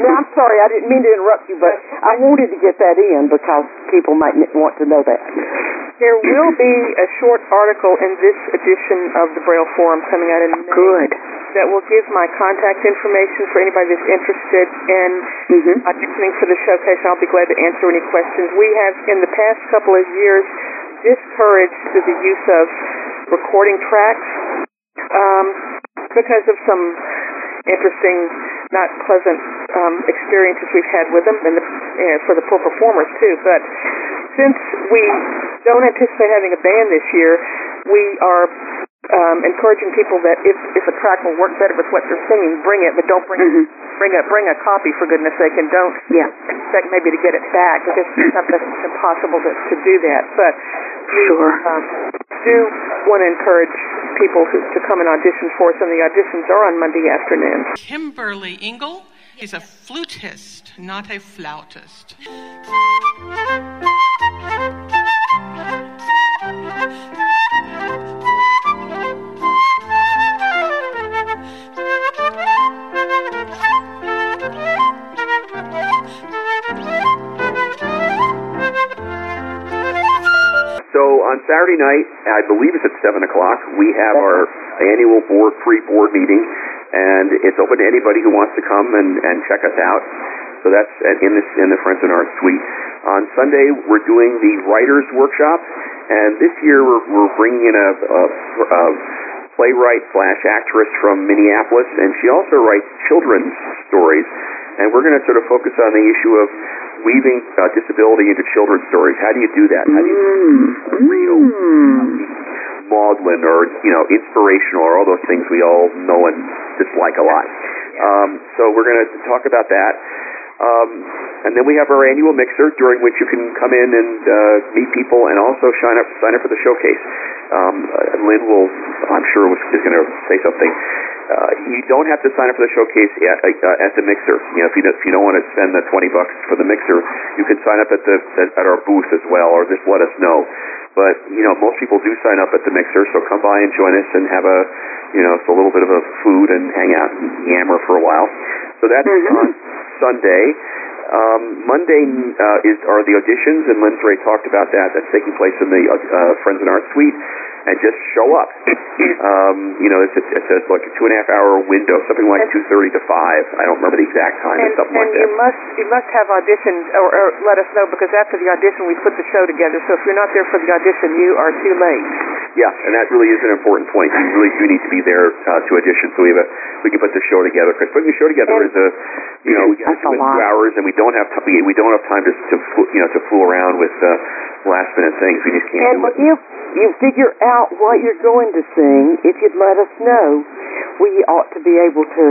[SPEAKER 7] now, I'm sorry, I didn't mean to interrupt you, but I wanted to get that in because people might want to know that.
[SPEAKER 6] There will be a short article in this edition of the Braille Forum coming out in May
[SPEAKER 4] Good.
[SPEAKER 6] that will give my contact information for anybody that's interested in
[SPEAKER 4] Mhm.
[SPEAKER 6] auditioning for the showcase. I'll be glad to answer any questions. We have, in the past couple of years, discouraged the use of recording tracks um, because of some interesting, not pleasant um, experiences we've had with them, and the, you know, for the poor performers too. But since we don't anticipate having a band this year, we are um, encouraging people that if if a track will work better with what they're singing, bring it, but don't bring
[SPEAKER 4] Mhm.
[SPEAKER 6] bring a bring a copy for goodness sake, and don't
[SPEAKER 4] Yeah.
[SPEAKER 6] expect maybe to get it back because sometimes it's impossible to, to do that. But
[SPEAKER 4] Sure.
[SPEAKER 6] um, do want to encourage people who, to come and audition for us, and the auditions are on Monday afternoon.
[SPEAKER 11] Kimberly Engel is a flutist, not a flautist.
[SPEAKER 5] On Saturday night, I believe it's at seven o'clock. We have our annual board free board meeting, and it's open to anybody who wants to come and, and check us out. So that's in this in the Friends in Art Suite. On Sunday, we're doing the writers workshop, and this year we're, we're bringing in a, a, a playwright slash actress from Minneapolis, and she also writes children's stories. And we're going to sort of focus on the issue of weaving uh, disability into children's stories. How do you do that? How do you
[SPEAKER 4] Mm.
[SPEAKER 5] real, maudlin, or you know, inspirational, or all those things we all know and dislike a lot. Um, so we're going to talk about that. Um, and then we have our annual mixer, during which you can come in and uh, meet people and also sign up sign up for the showcase. Um, uh, Lynn will, I'm sure, was, is going to say something. Uh, you don't have to sign up for the showcase at, uh, at the mixer. You know, if you don't, if you don't want to spend the twenty bucks for the mixer, you can sign up at the at, at our booth as well, or just let us know. But you know, most people do sign up at the mixer, so come by and join us and have a, you know, it's a little bit of a food and hang out and yammer for a while. So that's on Sunday. Um, Monday uh, is are the auditions, and Lynn's already talked about that. That's taking place in the uh, Friends in Art Suite, and just show up. um, you know, it's a, it's a, like a two and a half hour window, something like two thirty to five. I don't remember the exact time,
[SPEAKER 6] And,
[SPEAKER 5] something
[SPEAKER 6] and
[SPEAKER 5] like that.
[SPEAKER 6] you must you must have auditioned or, or let us know because after the audition we put the show together. So if you're not there for the audition, you are too late.
[SPEAKER 5] Yeah, and that really is an important point. You really do need to be there uh, to audition, so we have a we can put the show together. Because putting the show together is a you know we got to do two hours, and we don't have t- we, don't have time to to you know to fool around with uh, last minute things. We just can't
[SPEAKER 7] And
[SPEAKER 5] do it.
[SPEAKER 7] if you figure out what you're going to sing, if you'd let us know, we ought to be able to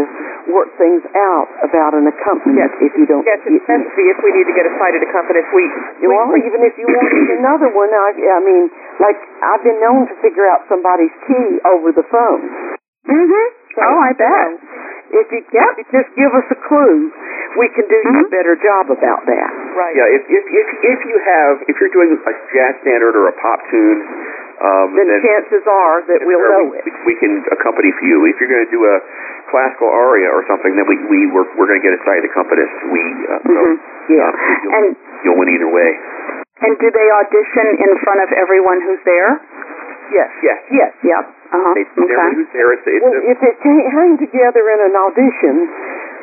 [SPEAKER 7] work things out about an accompaniment. If you don't,
[SPEAKER 6] Yes, it's necessary if we need to get a sighted accompanist. We, we
[SPEAKER 7] well, even if you wanted another one, I, I mean, like I've been known to figure out somebody's key over the phone.
[SPEAKER 4] Mm-hmm. Oh, I bet.
[SPEAKER 7] If you, if you just give us a clue, we can do you a better job about that.
[SPEAKER 6] right.
[SPEAKER 5] Yeah, if if if if you have if you're doing a jazz standard or a pop tune, um,
[SPEAKER 7] Then chances are that we'll know
[SPEAKER 5] we,
[SPEAKER 7] it.
[SPEAKER 5] we can accompany for you. If you're going to do a classical aria or something, then we we we're, we're going to get a sighted accompanist. We uh, so,
[SPEAKER 4] Mhm. Yeah.
[SPEAKER 5] uh, you'll,
[SPEAKER 4] And
[SPEAKER 5] you'll win either way.
[SPEAKER 4] and do they audition in front of everyone who's there?
[SPEAKER 7] Yes.
[SPEAKER 5] Yes.
[SPEAKER 7] Yes.
[SPEAKER 4] Yep. Uh huh.
[SPEAKER 5] They,
[SPEAKER 4] Okay.
[SPEAKER 5] Who's there, it's, it's
[SPEAKER 7] Well,
[SPEAKER 5] a,
[SPEAKER 7] if it can't hang together in an audition,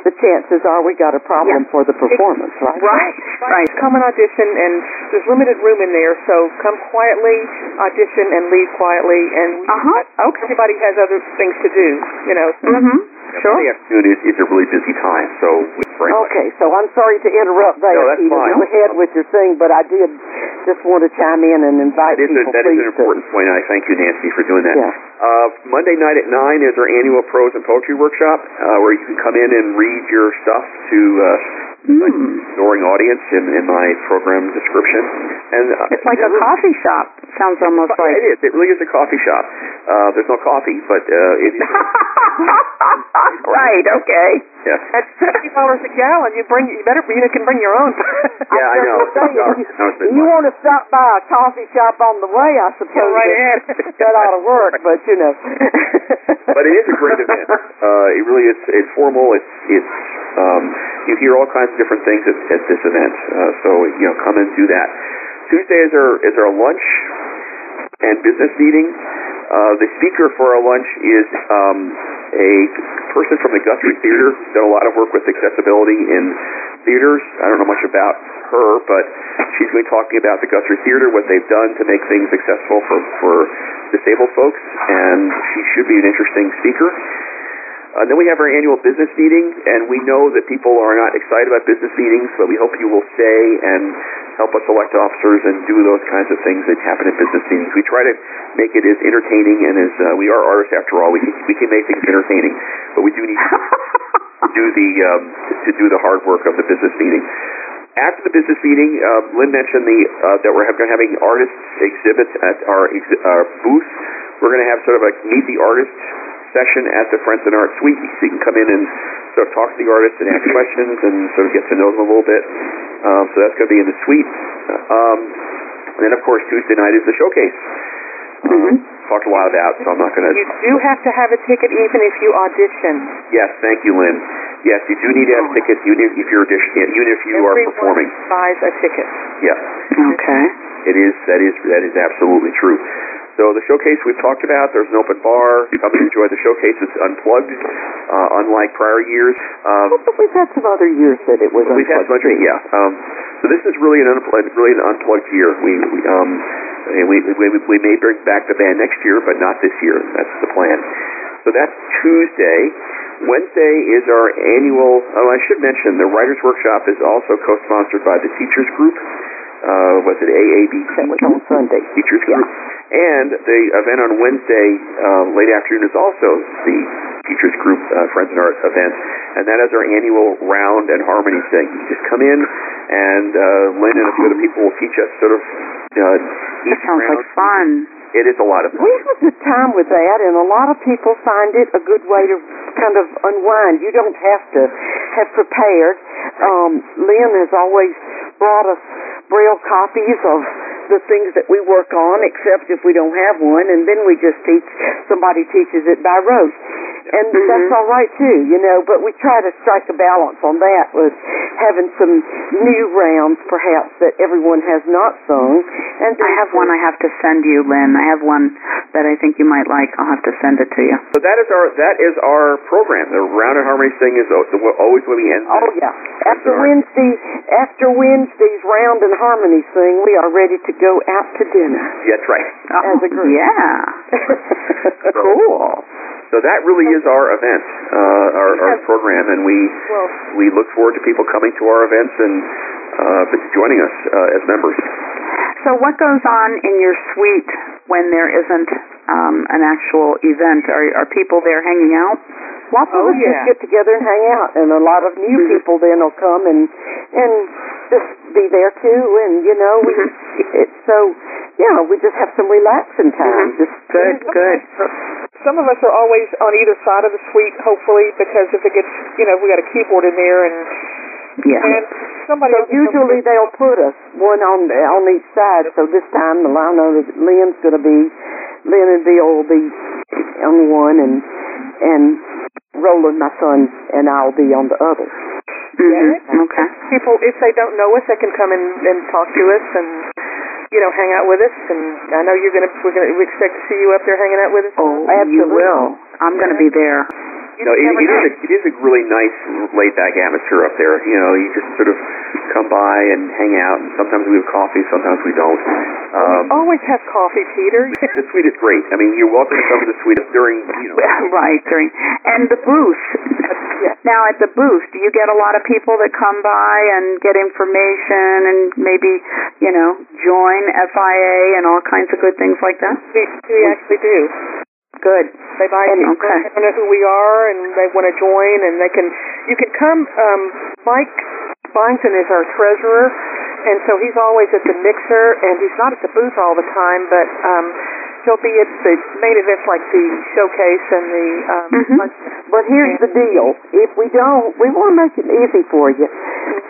[SPEAKER 7] the chances are we got a problem for the performance, right?
[SPEAKER 4] Right. Right.
[SPEAKER 6] Come and audition, and there's limited room in there, so come quietly, audition, and leave quietly. And
[SPEAKER 4] Uh huh. Okay.
[SPEAKER 6] everybody has other things to do, you know. So
[SPEAKER 4] Mhm. Sure.
[SPEAKER 5] Monday afternoon is, is a really busy time, so we bring
[SPEAKER 7] Okay, so I'm sorry to interrupt there,
[SPEAKER 5] No, that's
[SPEAKER 7] Peter.
[SPEAKER 5] fine.
[SPEAKER 7] Go ahead with your thing, but I did just want to chime in and invite
[SPEAKER 5] That is, a, that is an important point, point. I thank you, Nancy, for doing that.
[SPEAKER 7] Yeah.
[SPEAKER 5] Uh, Monday night at 9 is our annual prose and poetry workshop, uh, where you can come in and read your stuff to uh, like adoring audience in, in my program description. And uh,
[SPEAKER 4] It's like a coffee shop. Sounds almost
[SPEAKER 5] Yeah,
[SPEAKER 4] like.
[SPEAKER 5] It is. It really is a coffee shop. Uh, there's no coffee, but uh, it is.
[SPEAKER 4] right. Okay.
[SPEAKER 5] yeah.
[SPEAKER 6] at fifty dollars a gallon, you bring you better you can bring your own.
[SPEAKER 5] Yeah, I know.
[SPEAKER 7] was gonna say,
[SPEAKER 5] No,
[SPEAKER 7] if you,
[SPEAKER 5] no, it's been
[SPEAKER 7] you want to stop by a coffee shop on the way, I suppose
[SPEAKER 6] Go right
[SPEAKER 7] that,
[SPEAKER 6] ahead.
[SPEAKER 7] that ought to work, but you know.
[SPEAKER 5] but it is a great event. Uh, it really is. It's formal. It's it's. Um, you hear all kinds of different things at, at this event. Uh, so you know, come and do that. Tuesday is our is our lunch and business meeting. Uh, the speaker for our lunch is um, a person from the Guthrie Theater. Done a lot of work with accessibility in theaters. I don't know much about her, but she's going to be talking about the Guthrie Theater, what they've done to make things accessible for, for disabled folks, and she should be an interesting speaker. Uh, then we have our annual business meeting, and we know that people are not excited about business meetings, but we hope you will stay and help us elect officers and do those kinds of things that happen at business meetings. We try to make it as entertaining and as uh, we are artists after all. We can, we can make things entertaining, but we do need to do the um, to do the hard work of the business meeting. After the business meeting, uh, Lynn mentioned the uh, that we're having having artists exhibits at our, ex- our booth. We're going to have sort of a meet the artist session at the Friends in Art Suite. So you can come in and sort of talk to the artists and ask questions and sort of get to know them a little bit. Um, so that's going to be in the suite. Um, and then, of course, Tuesday night is the showcase. Um, talked a lot about, so I'm not going to.
[SPEAKER 6] you do have to have a ticket even if you audition.
[SPEAKER 5] Yes, thank you, Lynn. Yes, you do need to have tickets, even if you're auditioning, even if you are
[SPEAKER 6] Everyone
[SPEAKER 5] performing.
[SPEAKER 6] buys a ticket.
[SPEAKER 5] Yeah,
[SPEAKER 4] Okay.
[SPEAKER 5] it is. That is that is absolutely true. So the showcase we've talked about. There's an open bar. Come and enjoy the showcase. It's unplugged, uh, unlike prior years. Um,
[SPEAKER 7] But we've had some other years that it was
[SPEAKER 5] We've had
[SPEAKER 7] too.
[SPEAKER 5] yeah. Um, so this is really an unplugged, really an unplugged year. We, we um, we, we we may bring back the band next year, but not this year. That's the plan. So that's Tuesday. Wednesday is our annual. Oh, I should mention the writers' workshop is also co-sponsored by the Teachers Group. Uh, was it AABT?
[SPEAKER 7] That was on Sunday.
[SPEAKER 5] Teachers Group. And the event on Wednesday, uh, late afternoon, is also the teachers group, uh, Friends in Art event, and that is our annual round and harmony thing. You just come in, and uh, Lynn and a few other people will teach us sort of uh,
[SPEAKER 4] That sounds like fun.
[SPEAKER 5] It is a lot of fun.
[SPEAKER 7] We have a good time with that, and a lot of people find it a good way to kind of unwind. You don't have to have prepared. Um, Lynn has always brought us braille copies of the things that we work on, except if we don't have one, and then we just teach. Somebody teaches it by rote, and mm-hmm. that's all right too, you know. But we try to strike a balance on that with having some new rounds, perhaps that everyone has not sung. Mm-hmm. And
[SPEAKER 4] I have one I have to send you, Lynn. I have one that I think you might like. I'll have to send it to you.
[SPEAKER 5] So that is our that is our program. The round and harmony thing is al- the- always when we end.
[SPEAKER 7] Oh yeah. After Wednesday, after Wednesday's round and harmony thing, we are ready to go out to dinner
[SPEAKER 5] That's right.
[SPEAKER 7] Oh, as a group.
[SPEAKER 4] Yeah. cool.
[SPEAKER 5] So that really is our event, uh, our, our program, and we
[SPEAKER 6] Well,
[SPEAKER 5] we look forward to people coming to our events and uh, joining us uh, as members.
[SPEAKER 4] So what goes on in your suite when there isn't um, an actual event? Are, are people there hanging out?
[SPEAKER 7] Lots of
[SPEAKER 6] Oh,
[SPEAKER 7] us
[SPEAKER 6] yeah.
[SPEAKER 7] just get together and hang out, and a lot of new people then will come and and just be there too, and you know, we mm-hmm. it's so yeah, we just have some relaxing time. Mm-hmm. Just
[SPEAKER 4] Good, good.
[SPEAKER 6] some of us are always on either side of the suite, hopefully, because if it gets, you know, we got a keyboard in there, and
[SPEAKER 4] Yeah.
[SPEAKER 6] and somebody
[SPEAKER 7] So
[SPEAKER 6] else will
[SPEAKER 7] usually they'll put us one on on each side. So this time, I know that Lynn's going to be Lynn and Bill will be on one, and and Roland, my son, and I'll be on the other.
[SPEAKER 4] Mm-hmm. Okay.
[SPEAKER 6] people, if they don't know us, they can come and, and talk to us and, you know, hang out with us. And I know you're going to, we're to, we expect to see you up there hanging out with us.
[SPEAKER 4] Oh, you will. I'm going to be there.
[SPEAKER 6] You
[SPEAKER 5] No, it,
[SPEAKER 6] never
[SPEAKER 5] it, is
[SPEAKER 6] know.
[SPEAKER 5] a, it is a really nice laid back atmosphere up there. You know, you just sort of come by and hang out, and sometimes we have coffee, sometimes we don't. Um,
[SPEAKER 6] Always have coffee, Peter.
[SPEAKER 5] the suite is great. I mean, you're welcome to come to the suite during, you know,
[SPEAKER 4] Right, during and the booth. Now at the booth, do you get a lot of people that come by and get information and maybe, you know, join FIA and all kinds of good things like that?
[SPEAKER 6] we, we actually do.
[SPEAKER 4] Good.
[SPEAKER 6] They buy
[SPEAKER 4] And- okay.
[SPEAKER 6] They know who we are, and they want to join, and they can. You can come. Um, Mike Byington is our treasurer, and so he's always at the mixer, and he's not at the booth all the time, but um, he'll be at the main events like the showcase and the. Um,
[SPEAKER 7] Mhm.
[SPEAKER 6] lunch.
[SPEAKER 7] But here's the deal: if we don't, we want to make it easy for you.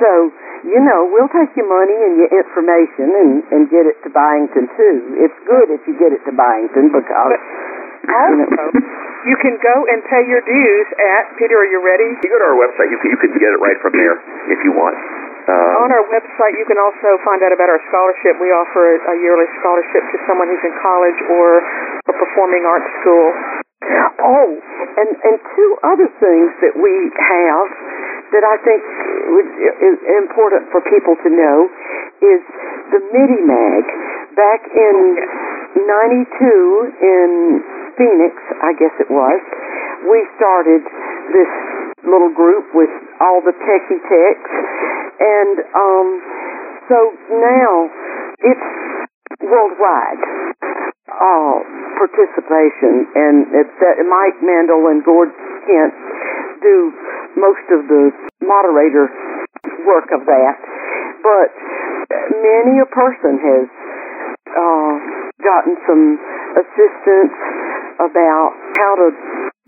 [SPEAKER 7] So you know, we'll take your money and your information and and get it to Byington too. It's good if you get it to Byington because.
[SPEAKER 6] Also, you can go and pay your dues at Peter. Are you ready?
[SPEAKER 5] you go to our website, you can, you can get it right from there if you want. Um,
[SPEAKER 6] On our website, you can also find out about our scholarship. We offer a, a yearly scholarship to someone who's in college or a performing arts school.
[SPEAKER 7] Oh, and and two other things that we have that I think is important for people to know is the MIDI mag. Back in '92 in Phoenix, I guess it was, we started this little group with all the techie techs, and um, so now it's worldwide uh, participation, and that Mike Mandel and Gord Kent do most of the moderator work of that. But many a person has uh, gotten some assistance about how to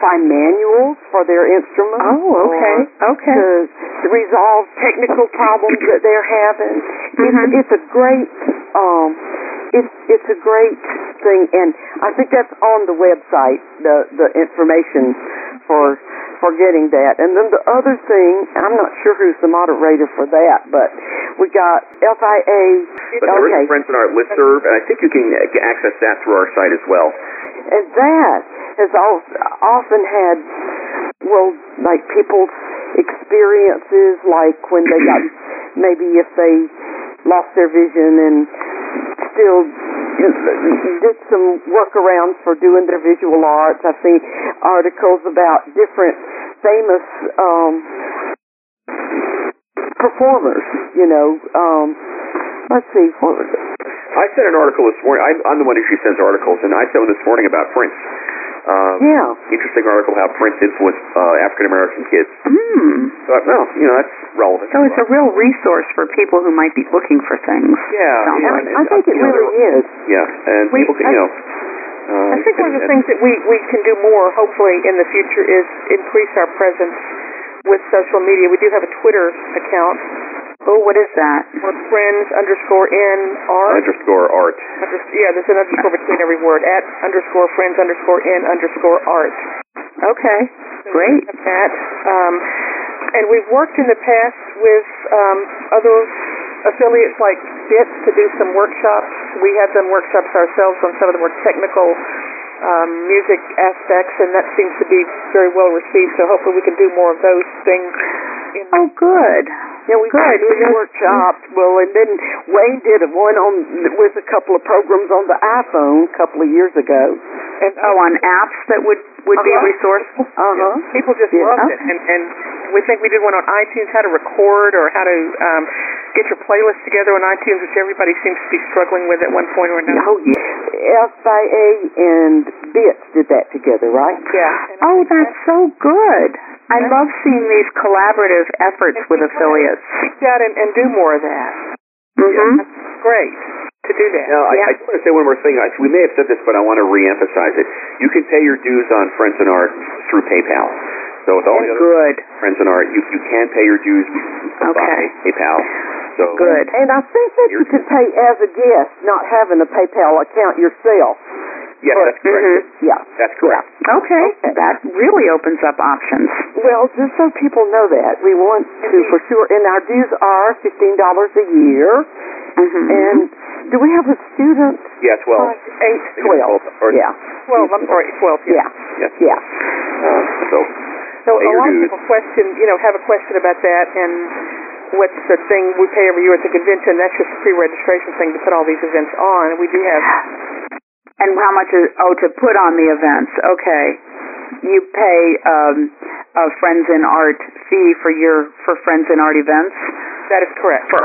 [SPEAKER 7] find manuals for their instruments.
[SPEAKER 4] Oh, okay,
[SPEAKER 7] or
[SPEAKER 4] okay.
[SPEAKER 7] To, to resolve technical problems that they're having.
[SPEAKER 4] Mhm.
[SPEAKER 7] It's, it's a great um, it's it's a great thing, and I think that's on the website. The the information for for getting that, and then the other thing, I'm not sure who's the moderator for that, but we got FIA.
[SPEAKER 5] but there is
[SPEAKER 7] okay,
[SPEAKER 5] a Friends in Art listserv, and I think you can access that through our site as well.
[SPEAKER 7] And that has often had well, like people's experiences, like when they got maybe if they lost their vision and still did some workarounds for doing their visual arts. I've seen articles about different famous um, performers. You know, um, let's see, what was it?
[SPEAKER 5] I sent an article this morning. I'm, I'm the one who usually sends articles, and I sent one this morning about Prince. Um,
[SPEAKER 7] Yeah.
[SPEAKER 5] Interesting article how Prince influenced uh, African American kids.
[SPEAKER 4] Hmm.
[SPEAKER 5] Thought, well, you know, that's relevant.
[SPEAKER 4] So it's a real resource for people who might be looking for things.
[SPEAKER 5] yeah, yeah,
[SPEAKER 4] like
[SPEAKER 7] I think it really is.
[SPEAKER 5] Yeah, and
[SPEAKER 6] We-
[SPEAKER 5] people can,
[SPEAKER 6] I-
[SPEAKER 5] you know. Uh,
[SPEAKER 6] I think one of the things that we, we can do more, hopefully, in the future is increase our presence with social media. We do have a Twitter account,
[SPEAKER 4] Oh, what is that?
[SPEAKER 6] or friends underscore in art.
[SPEAKER 5] underscore art.
[SPEAKER 6] Under, yeah, there's an underscore between every word. At underscore friends underscore in underscore art.
[SPEAKER 4] Okay.
[SPEAKER 6] So
[SPEAKER 4] Great.
[SPEAKER 6] we that. Um, and we've worked in the past with um, other affiliates like FIT to do some workshops. We have done workshops ourselves on some of the more technical um, music aspects, and that seems to be very well received. So hopefully we can do more of those things. In
[SPEAKER 4] Oh, good.
[SPEAKER 7] Yeah, we
[SPEAKER 4] Good.
[SPEAKER 7] did
[SPEAKER 4] just-
[SPEAKER 7] workshops. Well, and then Wayne did a one on with a couple of programs on the iPhone a couple of years ago.
[SPEAKER 6] and
[SPEAKER 4] Oh, on apps that would would be
[SPEAKER 6] Uh-huh.
[SPEAKER 4] resourceful.
[SPEAKER 7] Uh huh.
[SPEAKER 6] people just
[SPEAKER 7] Yeah.
[SPEAKER 6] loved it, and and we think we did one on iTunes, how to record or how to um, get your playlist together on iTunes, which everybody seems to be struggling with at one point or another.
[SPEAKER 7] Oh yeah. FIA and Bits did that together, right?
[SPEAKER 6] Yeah.
[SPEAKER 4] Oh, that's so good. I love seeing these collaborative efforts with affiliates.
[SPEAKER 6] reach out and, and do more of that.
[SPEAKER 4] Mm-hmm.
[SPEAKER 6] Great to do that.
[SPEAKER 5] Now, I,
[SPEAKER 4] Yeah.
[SPEAKER 5] I just want to say one more thing. We may have said this, but I want to re-emphasize it. You can pay your dues on Friends in Art through PayPal. So with all the
[SPEAKER 4] Good.
[SPEAKER 5] Friends in Art, you, you can pay your dues by
[SPEAKER 4] Okay.
[SPEAKER 5] PayPal. So
[SPEAKER 4] Good.
[SPEAKER 7] And I think that you can pay as a guest, not having a PayPal account yourself.
[SPEAKER 5] Yes, that's correct.
[SPEAKER 4] Mm-hmm.
[SPEAKER 7] Yeah.
[SPEAKER 5] That's correct.
[SPEAKER 4] Okay. That really opens up options.
[SPEAKER 7] Well, just so people know that, we want to for sure, and our dues are fifteen dollars a year.
[SPEAKER 4] Mm-hmm.
[SPEAKER 7] And do we have a student?
[SPEAKER 5] Yeah, twelve.
[SPEAKER 6] Eight,
[SPEAKER 5] I think it's
[SPEAKER 7] Twelve.
[SPEAKER 5] Or,
[SPEAKER 7] Yeah.
[SPEAKER 6] twelve. I'm sorry, twelve.
[SPEAKER 7] Yeah.
[SPEAKER 5] Yes.
[SPEAKER 7] Yeah.
[SPEAKER 5] Uh, so
[SPEAKER 6] So
[SPEAKER 5] Pay
[SPEAKER 6] a
[SPEAKER 5] your
[SPEAKER 6] lot of people question, you know, have a question about that, and what's the thing we pay every year at the convention? That's just a pre-registration thing to put all these events on. We do have
[SPEAKER 4] And how much is oh to put on the events? Okay. You pay um, a Friends in Art fee for your for Friends in Art events,
[SPEAKER 6] that is correct.
[SPEAKER 4] for,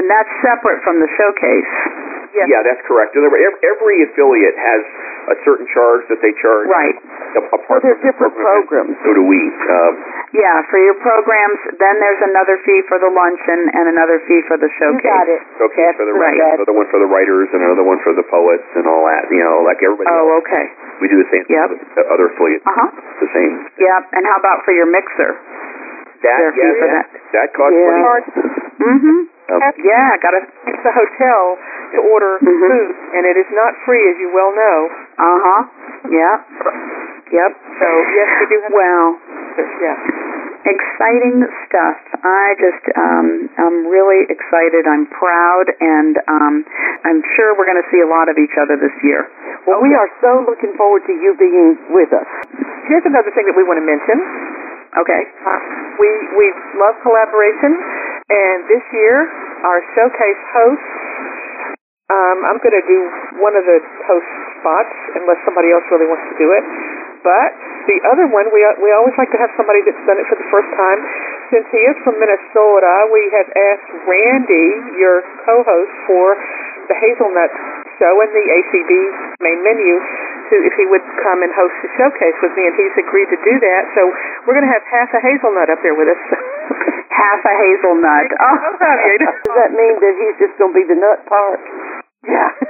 [SPEAKER 4] and that's separate from the showcase.
[SPEAKER 6] Yes.
[SPEAKER 5] yeah, that's correct. In other words, Every, every affiliate has a certain charge that they charge.
[SPEAKER 4] Right.
[SPEAKER 5] a- Apart
[SPEAKER 7] Well, there's
[SPEAKER 5] from
[SPEAKER 7] different
[SPEAKER 5] program.
[SPEAKER 7] programs.
[SPEAKER 5] So do we. Um,
[SPEAKER 4] Yeah, for your programs. Then there's another fee for the luncheon and another fee for the
[SPEAKER 7] You got it.
[SPEAKER 5] showcase for the
[SPEAKER 4] Right.
[SPEAKER 5] writers, another one for the writers, and another one for the poets, and all that. You know, like everybody.
[SPEAKER 4] Oh,
[SPEAKER 5] else.
[SPEAKER 4] okay.
[SPEAKER 5] We do the same thing
[SPEAKER 4] Yep.
[SPEAKER 5] with the other affiliates.
[SPEAKER 4] Uh huh.
[SPEAKER 5] The same.
[SPEAKER 4] Yep. And how about for your mixer?
[SPEAKER 5] That
[SPEAKER 4] Their fee
[SPEAKER 5] yeah,
[SPEAKER 4] for
[SPEAKER 5] that, that costs
[SPEAKER 7] Yeah.
[SPEAKER 5] money.
[SPEAKER 4] Mm-hmm.
[SPEAKER 5] Um,
[SPEAKER 4] Yeah, gotta.
[SPEAKER 6] the hotel to order
[SPEAKER 4] Mhm.
[SPEAKER 6] food, and it is not free, as you well know.
[SPEAKER 4] Uh huh. Yep. Yep.
[SPEAKER 6] So yes, we do have.
[SPEAKER 4] Well,
[SPEAKER 6] yeah.
[SPEAKER 4] exciting stuff. I just, um, I'm really excited. I'm proud, and um, I'm sure we're going to see a lot of each other this year.
[SPEAKER 7] Well, we are so looking forward to you being with us.
[SPEAKER 6] Here's another thing that we want to mention.
[SPEAKER 4] Okay.
[SPEAKER 6] Uh, we we love collaboration, and this year our showcase host, Um, I'm going to do one of the host spots unless somebody else really wants to do it. But the other one, we we always like to have somebody that's done it for the first time. Since he is from Minnesota, we have asked Randy, your co-host for the Hazelnut Show and the ACB main menu, to if he would come and host the showcase with me, and he's agreed to do that. So we're going to have half a hazelnut up there with us.
[SPEAKER 4] Half a hazelnut.
[SPEAKER 6] Oh, proud of you.
[SPEAKER 7] Does that mean that he's just going to be the nut part?
[SPEAKER 6] Yeah.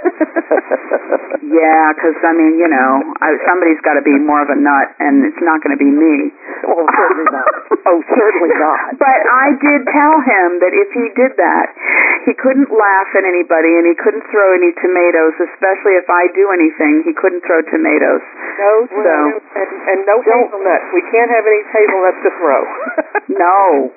[SPEAKER 4] Yeah, because I mean, you know, I, somebody's got to be more of a nut, and it's not going to be me.
[SPEAKER 7] Oh, certainly not. Oh, certainly not.
[SPEAKER 4] But I did tell him that if he did that, he couldn't laugh at anybody, and he couldn't throw any tomatoes, especially if I do anything. He couldn't throw tomatoes.
[SPEAKER 6] No,
[SPEAKER 4] So-
[SPEAKER 6] and, and no hazelnuts. We can't have any hazelnuts to throw.
[SPEAKER 4] No,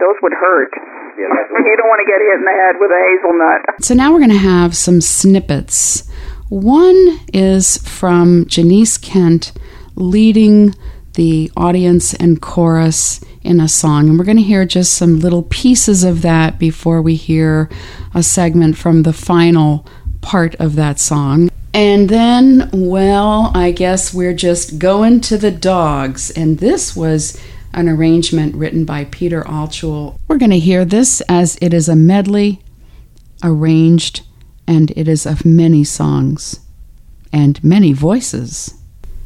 [SPEAKER 4] those would hurt.
[SPEAKER 5] That's
[SPEAKER 4] You don't want to get hit in the head with a hazelnut.
[SPEAKER 1] So now we're going to have some snippets. One is from Janice Kent leading the audience and chorus in a song. And we're going to hear just some little pieces of that before we hear a segment from the final part of that song. And then, well, I guess we're just going to the dogs. And this was an arrangement written by Peter Altschul. Going to hear this as it is a medley arranged, and it is of many songs and many voices.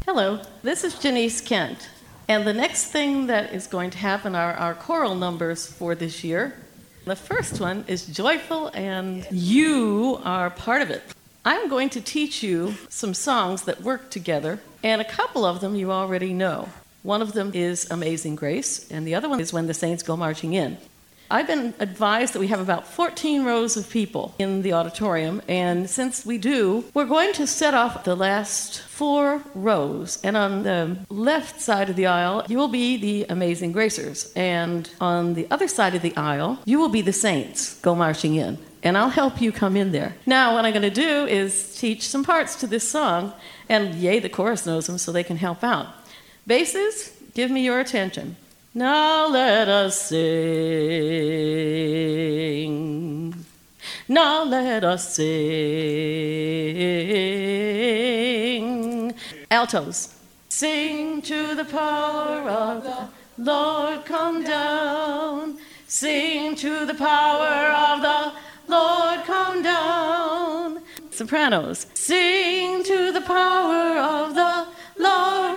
[SPEAKER 3] Hello, this is Janice Kent. And the next thing that is going to happen are our choral numbers for this year. The first one is joyful, and you are part of it. I'm going to teach you some songs that work together, and a couple of them you already know. One of them is Amazing Grace, and the other one is When the Saints Go Marching In. I've been advised that we have about 14 rows of people in the auditorium, and since we do, we're going to set off the last four rows. And on the left side of the aisle, you will be the Amazing Gracers, and on the other side of the aisle, you will be the Saints go marching in. And I'll help you come in there. Now, what I'm going to do is teach some parts to this song, and yay, the chorus knows them, so they can help out. Basses, give me your attention. Now let us sing. Now let us sing. Altos. Sing to the power of the Lord come down. Sing to the power of the Lord come down. Sopranos. Sing to the power of the Lord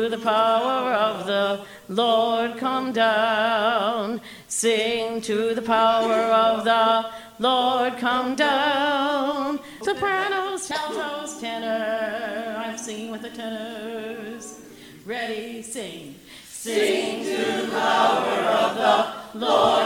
[SPEAKER 3] to the power of the Lord come down. Sing to the power of the Lord come down. Sopranos, altos, tenor. I'm singing with the tenors. Ready, sing. Sing to the power of the Lord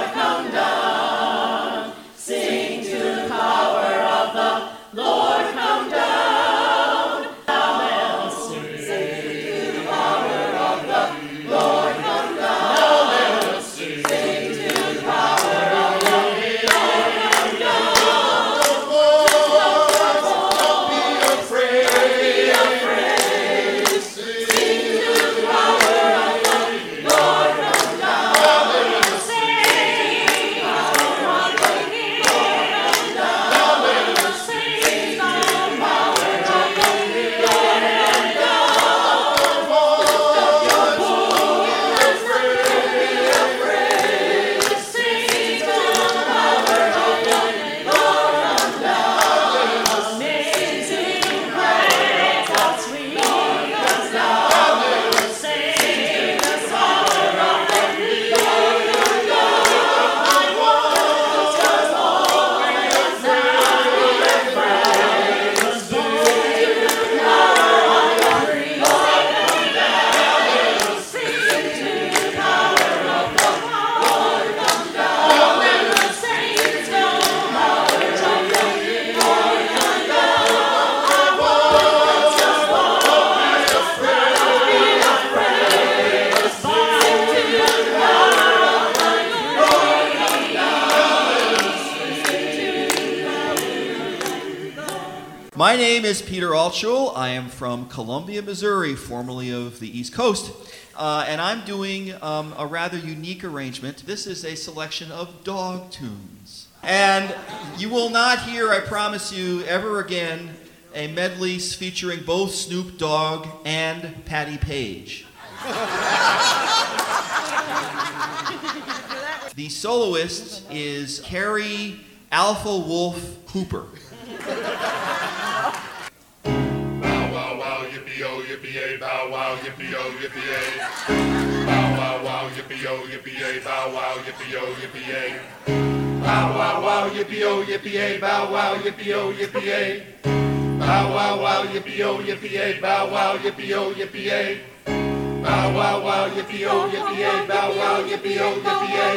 [SPEAKER 12] I am from Columbia, Missouri, formerly of the East Coast. Uh, and I'm doing um, a rather unique arrangement. This is a selection of dog tunes. And you will not hear, I promise you, ever again a medley featuring both Snoop Dogg and Patti Page. the soloist is Carrie Alpha Wolf Hooper.
[SPEAKER 13] Yo yippee yay Bow wow wow yippee yo yippee yay bow wow yippee yo yippee yay Bow wow wow yippee yo yippee yay bow wow yippee yo yippee yay Bow wow wow yippee yo yippee yay bow wow yippee yo yippee yay Bow wow wow yippee yo yippee yay bow wow yippee yo yippee yay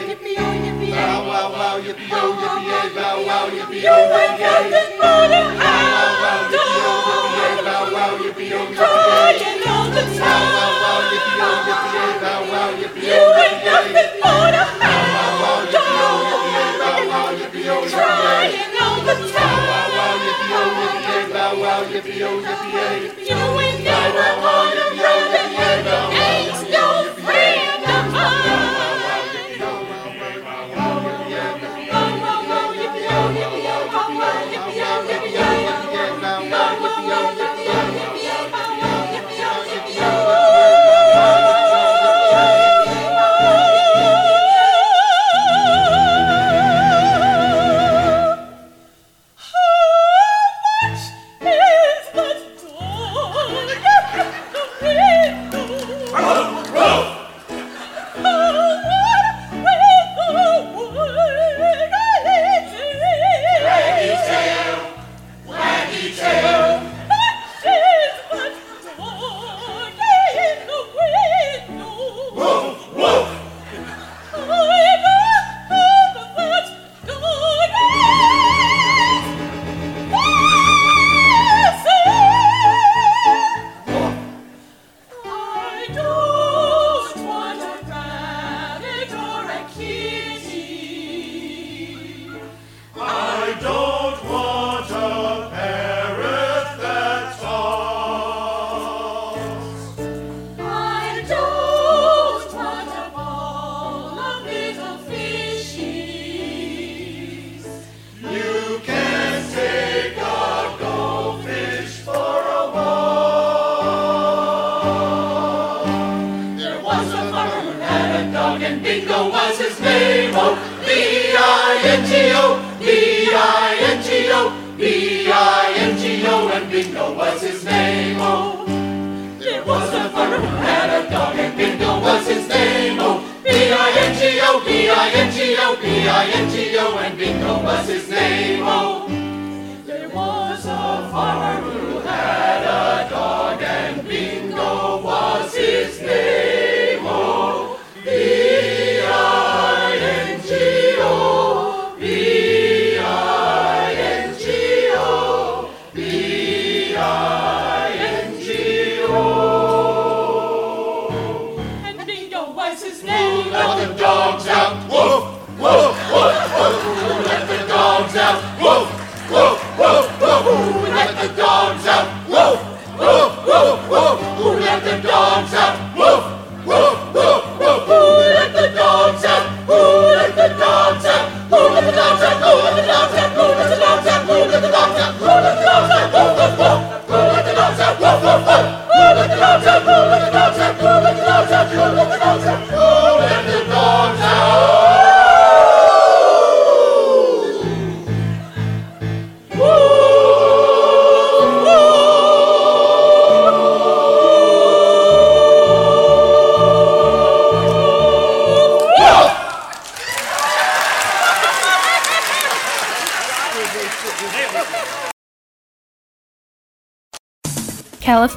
[SPEAKER 13] Bow wow wow yippee yo yippee yay bow wow yippee yo yippee yay Bow wow wow yippee yo yippee yay bow wow yippee yo yippee yay You ain't never gonna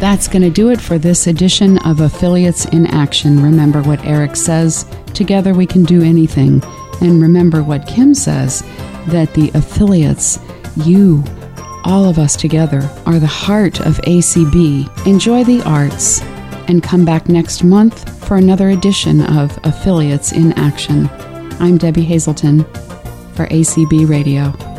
[SPEAKER 1] That's going to do it for this edition of Affiliates in Action. Remember what Eric says together we can do anything. And remember what Kim says that the affiliates, you, all of us together, are the heart of ACB. Enjoy the arts and come back next month for another edition of Affiliates in Action. I'm Debbie Hazelton for ACB Radio.